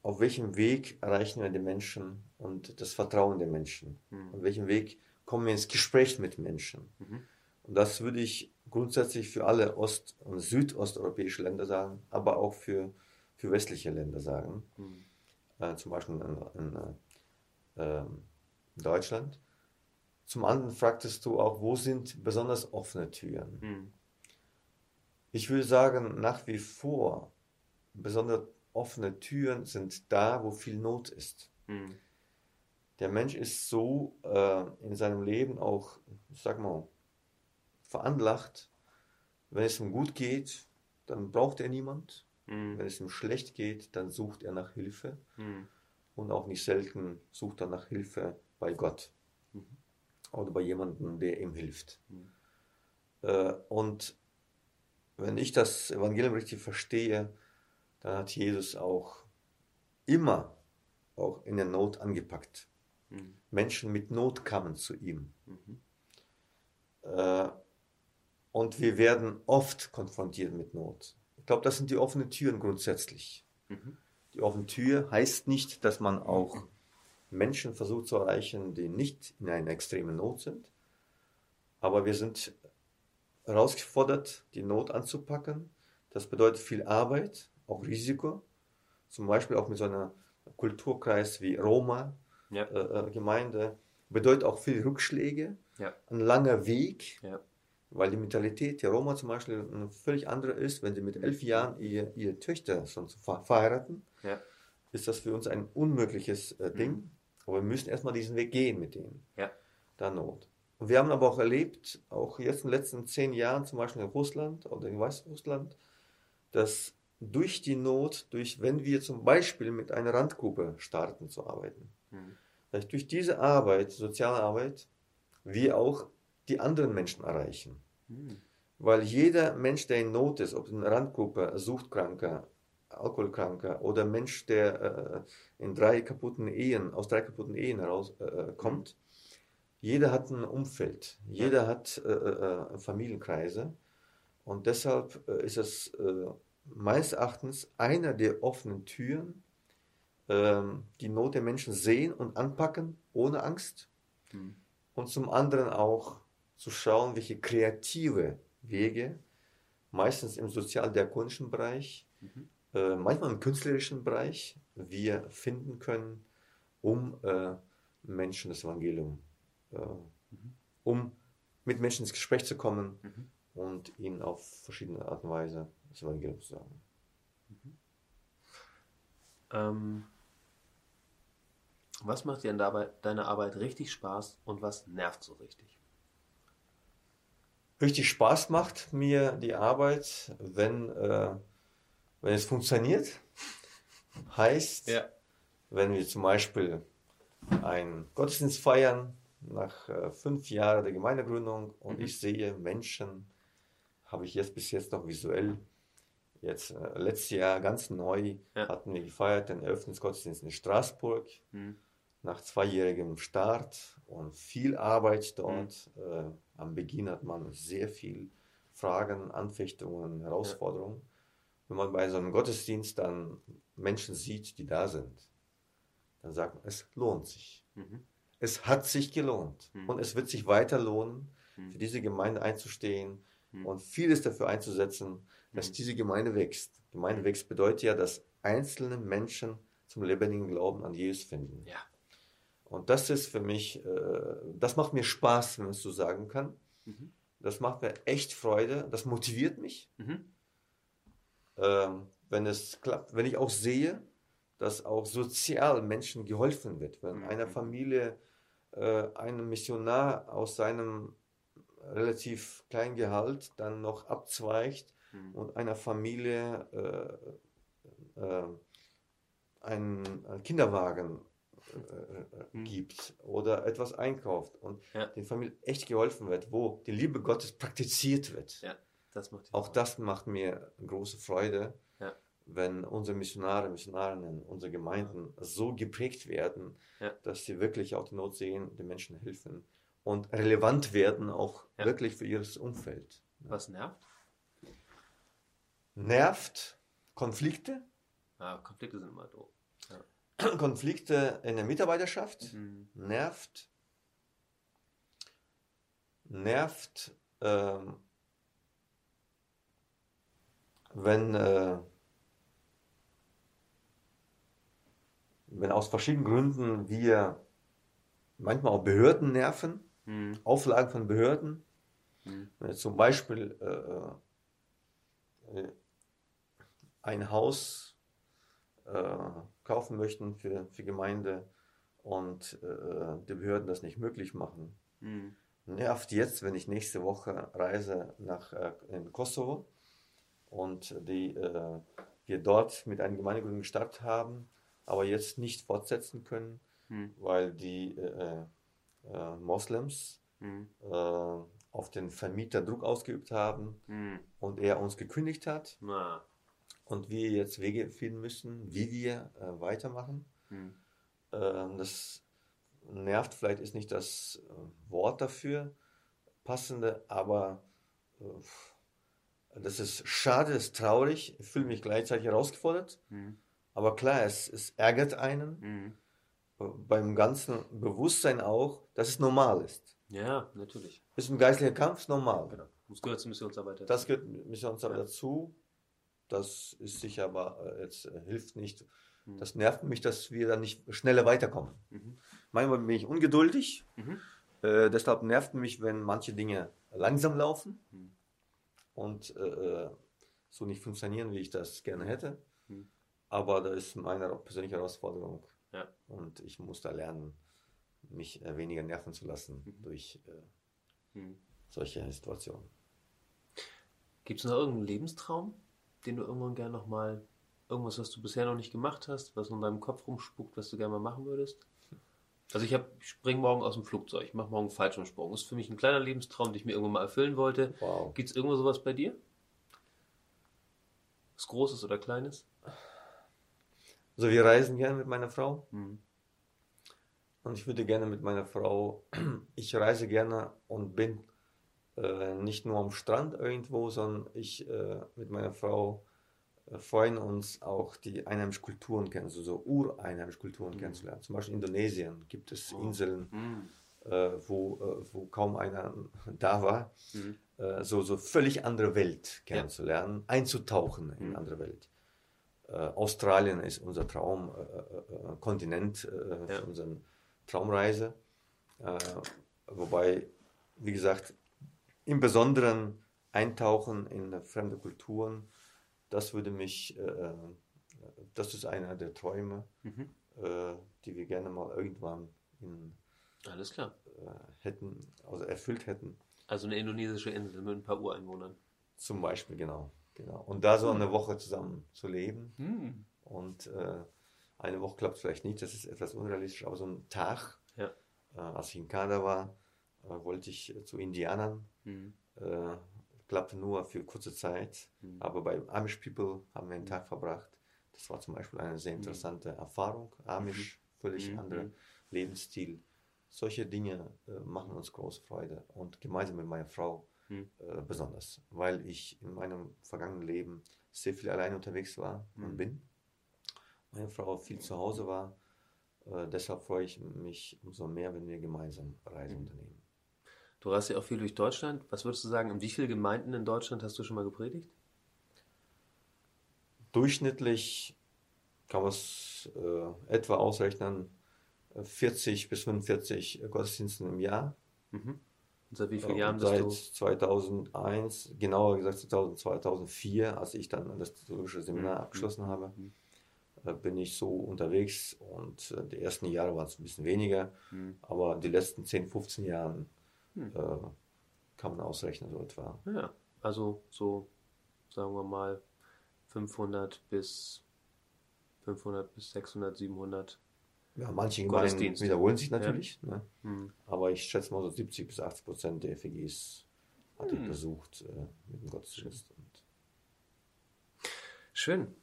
auf welchem Weg erreichen wir die Menschen und das Vertrauen der Menschen? Mhm. Auf welchem Weg kommen wir ins Gespräch mit Menschen? Mhm. Und das würde ich grundsätzlich für alle ost- und südosteuropäische Länder sagen, aber auch für für westliche Länder sagen, mhm. äh, zum Beispiel in, in, äh, in, Deutschland. Zum anderen fragtest du auch, wo sind besonders offene Türen? Mhm. Ich würde sagen, nach wie vor, besonders offene Türen sind da, wo viel Not ist. Mhm. Der Mensch ist so äh, in seinem Leben auch, ich sag mal, veranlagt, wenn es ihm gut geht, dann braucht er niemand. Mhm. Wenn es ihm schlecht geht, dann sucht er nach Hilfe. Mhm. Und auch nicht selten sucht er nach Hilfe bei Gott. Mhm. Oder bei jemandem, der ihm hilft. Mhm. Äh, und wenn ich das Evangelium richtig verstehe, dann hat Jesus auch immer auch in der Not angepackt. Mhm. Menschen mit Not kamen zu ihm. Mhm. Äh, und wir werden oft konfrontiert mit Not glaube, das sind die offenen Türen grundsätzlich. Mhm. Die offene Tür heißt nicht, dass man auch Menschen versucht zu erreichen, die nicht in einer extremen Not sind. Aber wir sind herausgefordert, die Not anzupacken. Das bedeutet viel Arbeit, auch Risiko. Zum Beispiel auch mit so einer Kulturkreis wie Roma, ja. äh, äh Gemeinde. Bedeutet auch viele Rückschläge, ja. ein langer Weg. Ja. Weil die Mentalität der Roma zum Beispiel eine völlig andere ist, wenn sie mit elf Jahren ihre, ihre Töchter schon verheiraten, ja. ist das für uns ein unmögliches äh, Ding. Mhm. Aber wir müssen erstmal diesen Weg gehen mit denen. Ja. Da Not. Und wir haben aber auch erlebt, auch jetzt in den letzten zehn Jahren, zum Beispiel in Russland oder in Weißrussland, dass durch die Not, durch, wenn wir zum Beispiel mit einer Randgruppe starten zu arbeiten, mhm. dass durch diese Arbeit, soziale Arbeit, wir auch die anderen Menschen erreichen. Mhm. Weil jeder Mensch, der in Not ist, ob in Randgruppe, Suchtkranker, Alkoholkranker oder Mensch, der äh, in drei kaputten Ehen, aus drei kaputten Ehen herauskommt, äh, jeder hat ein Umfeld, jeder hat äh, äh Familienkreise und deshalb äh, ist es äh, meines Erachtens einer der offenen Türen, ähm, die Not der Menschen sehen und anpacken ohne Angst mhm. und zum anderen auch zu schauen, welche kreative Wege, meistens im sozial-diakonischen Bereich, mhm. äh, manchmal im künstlerischen Bereich, wir finden können, um äh, Menschen das Evangelium, äh, mhm. um mit Menschen ins Gespräch zu kommen mhm. und ihnen auf verschiedene Art und Weise das Evangelium zu sagen. Mhm. Ähm, was macht dir in deiner Arbeit richtig Spaß und was nervt so richtig? Richtig Spaß macht mir die Arbeit, wenn, äh, wenn es funktioniert. Heißt, ja. wenn wir zum Beispiel einen Gottesdienst feiern, nach äh, fünf Jahren der Gemeindegründung und mhm. ich sehe Menschen, habe ich jetzt bis jetzt noch visuell, jetzt äh, letztes Jahr ganz neu ja. hatten wir gefeiert, den Eröffnungsgottesdienst in Straßburg. Mhm nach zweijährigem Start und viel Arbeit dort. Mhm. Äh, am Beginn hat man sehr viel Fragen, Anfechtungen, Herausforderungen. Ja. Wenn man bei so einem Gottesdienst dann Menschen sieht, die da sind, dann sagt man, es lohnt sich. Mhm. Es hat sich gelohnt mhm. und es wird sich weiter lohnen, mhm. für diese Gemeinde einzustehen mhm. und vieles dafür einzusetzen, dass mhm. diese Gemeinde wächst. Gemeinde wächst bedeutet ja, dass einzelne Menschen zum lebendigen Glauben an Jesus finden. Ja. Und das ist für mich, äh, das macht mir Spaß, wenn man es so sagen kann. Mhm. Das macht mir echt Freude, das motiviert mich. Mhm. Ähm, wenn es klappt, wenn ich auch sehe, dass auch sozial Menschen geholfen wird. Wenn mhm. einer Familie äh, einem Missionar aus seinem relativ kleinen Gehalt dann noch abzweigt mhm. und einer Familie äh, äh, einen Kinderwagen äh, gibt oder etwas einkauft und ja. den Familien echt geholfen wird, wo die Liebe Gottes praktiziert wird. Ja, das Auch Freude. das macht mir große Freude, ja. wenn unsere Missionare, Missionarinnen, unsere Gemeinden so geprägt werden, dass sie wirklich auch die Not sehen, den Menschen helfen und relevant werden, auch wirklich für ihr Umfeld. Was nervt? Nervt Konflikte. Ah, Konflikte sind immer doof. Konflikte in der Mitarbeiterschaft, mhm. nervt, nervt, ähm, wenn, äh, wenn aus verschiedenen Gründen wir manchmal auch Behörden nerven, mhm. Auflagen von Behörden, mhm. wenn zum Beispiel äh, äh, ein Haus äh, kaufen möchten für, für Gemeinde und äh, die Behörden das nicht möglich machen. Mhm. Nervt jetzt, wenn ich nächste Woche reise nach äh, in Kosovo und die, äh, wir dort mit einer Gemeindegründung gestartet haben, aber jetzt nicht fortsetzen können, mhm. weil die äh, äh, Moslems mhm. auf den Vermieter Druck ausgeübt haben mhm. und er uns gekündigt hat. Na und wir jetzt Wege finden müssen, wie wir äh, weitermachen. Hm. Ähm, das nervt, vielleicht ist nicht das äh, Wort dafür passende, aber äh, das ist schade, das ist traurig, ich fühle mich gleichzeitig herausgefordert, hm. aber klar, es, es ärgert einen. Hm. Beim ganzen Bewusstsein auch, dass es normal ist. Ja, natürlich. Ist ein geistlicher Kampf normal. Genau. Das gehört zur Missionsarbeit dazu. Das gehört Missionsarbeit ja. dazu. Das ist sicher, aber äh, jetzt äh, hilft nicht. Mhm. Das nervt mich, dass wir dann nicht schneller weiterkommen. Mhm. Manchmal bin ich ungeduldig. Mhm. Äh, deshalb nervt mich, wenn manche Dinge langsam laufen mhm. und äh, äh, so nicht funktionieren, wie ich das gerne mhm. hätte. Mhm. Aber das ist meine persönliche Herausforderung. Ja. Und ich muss da lernen, mich äh, weniger nerven zu lassen durch solche Situationen. Gibt es noch irgendeinen Lebenstraum, den du irgendwann gerne nochmal, irgendwas, was du bisher noch nicht gemacht hast, was in deinem Kopf rumspuckt, was du gerne mal machen würdest? Also ich, ich springe morgen aus dem Flugzeug, ich mache morgen einen Fallschirmsprung. Das ist für mich ein kleiner Lebenstraum, den ich mir irgendwann mal erfüllen wollte. Wow. Gibt es irgendwo sowas bei dir? Was Großes oder Kleines? Also wir reisen gerne mit meiner Frau. Mhm. Und ich würde gerne mit meiner Frau, ich reise gerne und bin äh, nicht nur am Strand irgendwo, sondern ich äh, mit meiner Frau äh, freuen uns auch die einheimischen Kulturen kennen, also so ureinheimische Kulturen mhm. kennenzulernen. Zum Beispiel in Indonesien gibt es oh. Inseln, mhm. äh, wo, äh, wo kaum einer da war. Mhm. Äh, so, so völlig andere Welt kennenzulernen, ja. einzutauchen in mhm. andere Welt. Äh, Australien ist unser Traumkontinent äh, für ja. unsere Traumreise. wobei, wie gesagt, im Besonderen eintauchen in fremde Kulturen das würde mich, äh, äh, das ist einer der Träume, mhm. äh, die wir gerne mal irgendwann in, Alles klar. Äh, hätten, also erfüllt hätten. Also eine indonesische Insel mit ein paar Ureinwohnern. Zum Beispiel, genau. genau. Und da so eine Woche zusammen zu leben. Mhm. Und äh, eine Woche klappt vielleicht nicht, das ist etwas unrealistisch, aber so ein Tag, ja. Äh, als ich in Kanada war, wollte ich zu Indianern. Mhm klappte nur für kurze Zeit. Mhm. Aber bei Amish People haben wir einen Tag verbracht. Das war zum Beispiel eine sehr mhm. interessante mhm. Erfahrung. Amish, völlig mhm. anderer Lebensstil. Solche Dinge äh, machen uns große Freude und gemeinsam mit meiner Frau mhm. äh, besonders, weil ich in meinem vergangenen Leben sehr viel allein unterwegs war und mhm. bin. Meine Frau viel zu Hause war. Äh, deshalb freue ich mich umso mehr, wenn wir gemeinsam Reisen unternehmen. Du reist ja auch viel durch Deutschland. Was würdest du sagen, in wie viele Gemeinden in Deutschland hast du schon mal gepredigt? Durchschnittlich kann man es äh, etwa ausrechnen, 40 bis 45 Gottesdiensten im Jahr. Mhm. Und seit wie vielen äh, Jahren bist seit du? 2001, genauer gesagt 2004, als ich dann das theologische Seminar mhm. abgeschlossen habe, mhm. Äh, bin ich so unterwegs und äh, die ersten Jahre waren es ein bisschen weniger, mhm. aber die letzten 10, 15 Jahre hm. Äh, kann man ausrechnen, so etwa. Ja, also so, sagen wir mal, 500 bis 500 bis 600, 700. Ja, manche Gemeinden wiederholen sich natürlich, ja. ne? hm. aber ich schätze mal so 70 bis 80 Prozent der FGs hatte hm. ich besucht äh, mit dem Gottesdienst. Schön.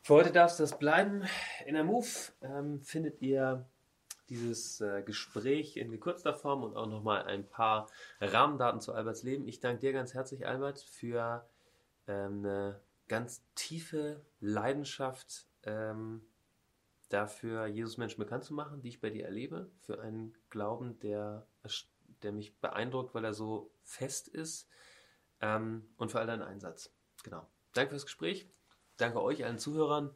Für heute darf es das bleiben. In der Move ähm, findet ihr dieses äh, Gespräch in gekürzter Form und auch nochmal ein paar Rahmendaten zu Alberts Leben. Ich danke dir ganz herzlich, Albert, für ähm, eine ganz tiefe Leidenschaft ähm, dafür, Jesus Menschen bekannt zu machen, die ich bei dir erlebe, für einen Glauben, der, der mich beeindruckt, weil er so fest ist ähm, und für all deinen Einsatz. Genau. Danke fürs Gespräch. Danke euch, allen Zuhörern.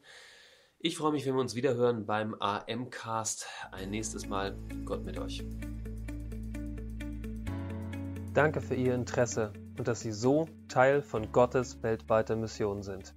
Ich freue mich, wenn wir uns wieder hören beim AM-Cast. Ein nächstes Mal. Gott mit euch. Danke für Ihr Interesse und dass Sie so Teil von Gottes weltweiter Mission sind.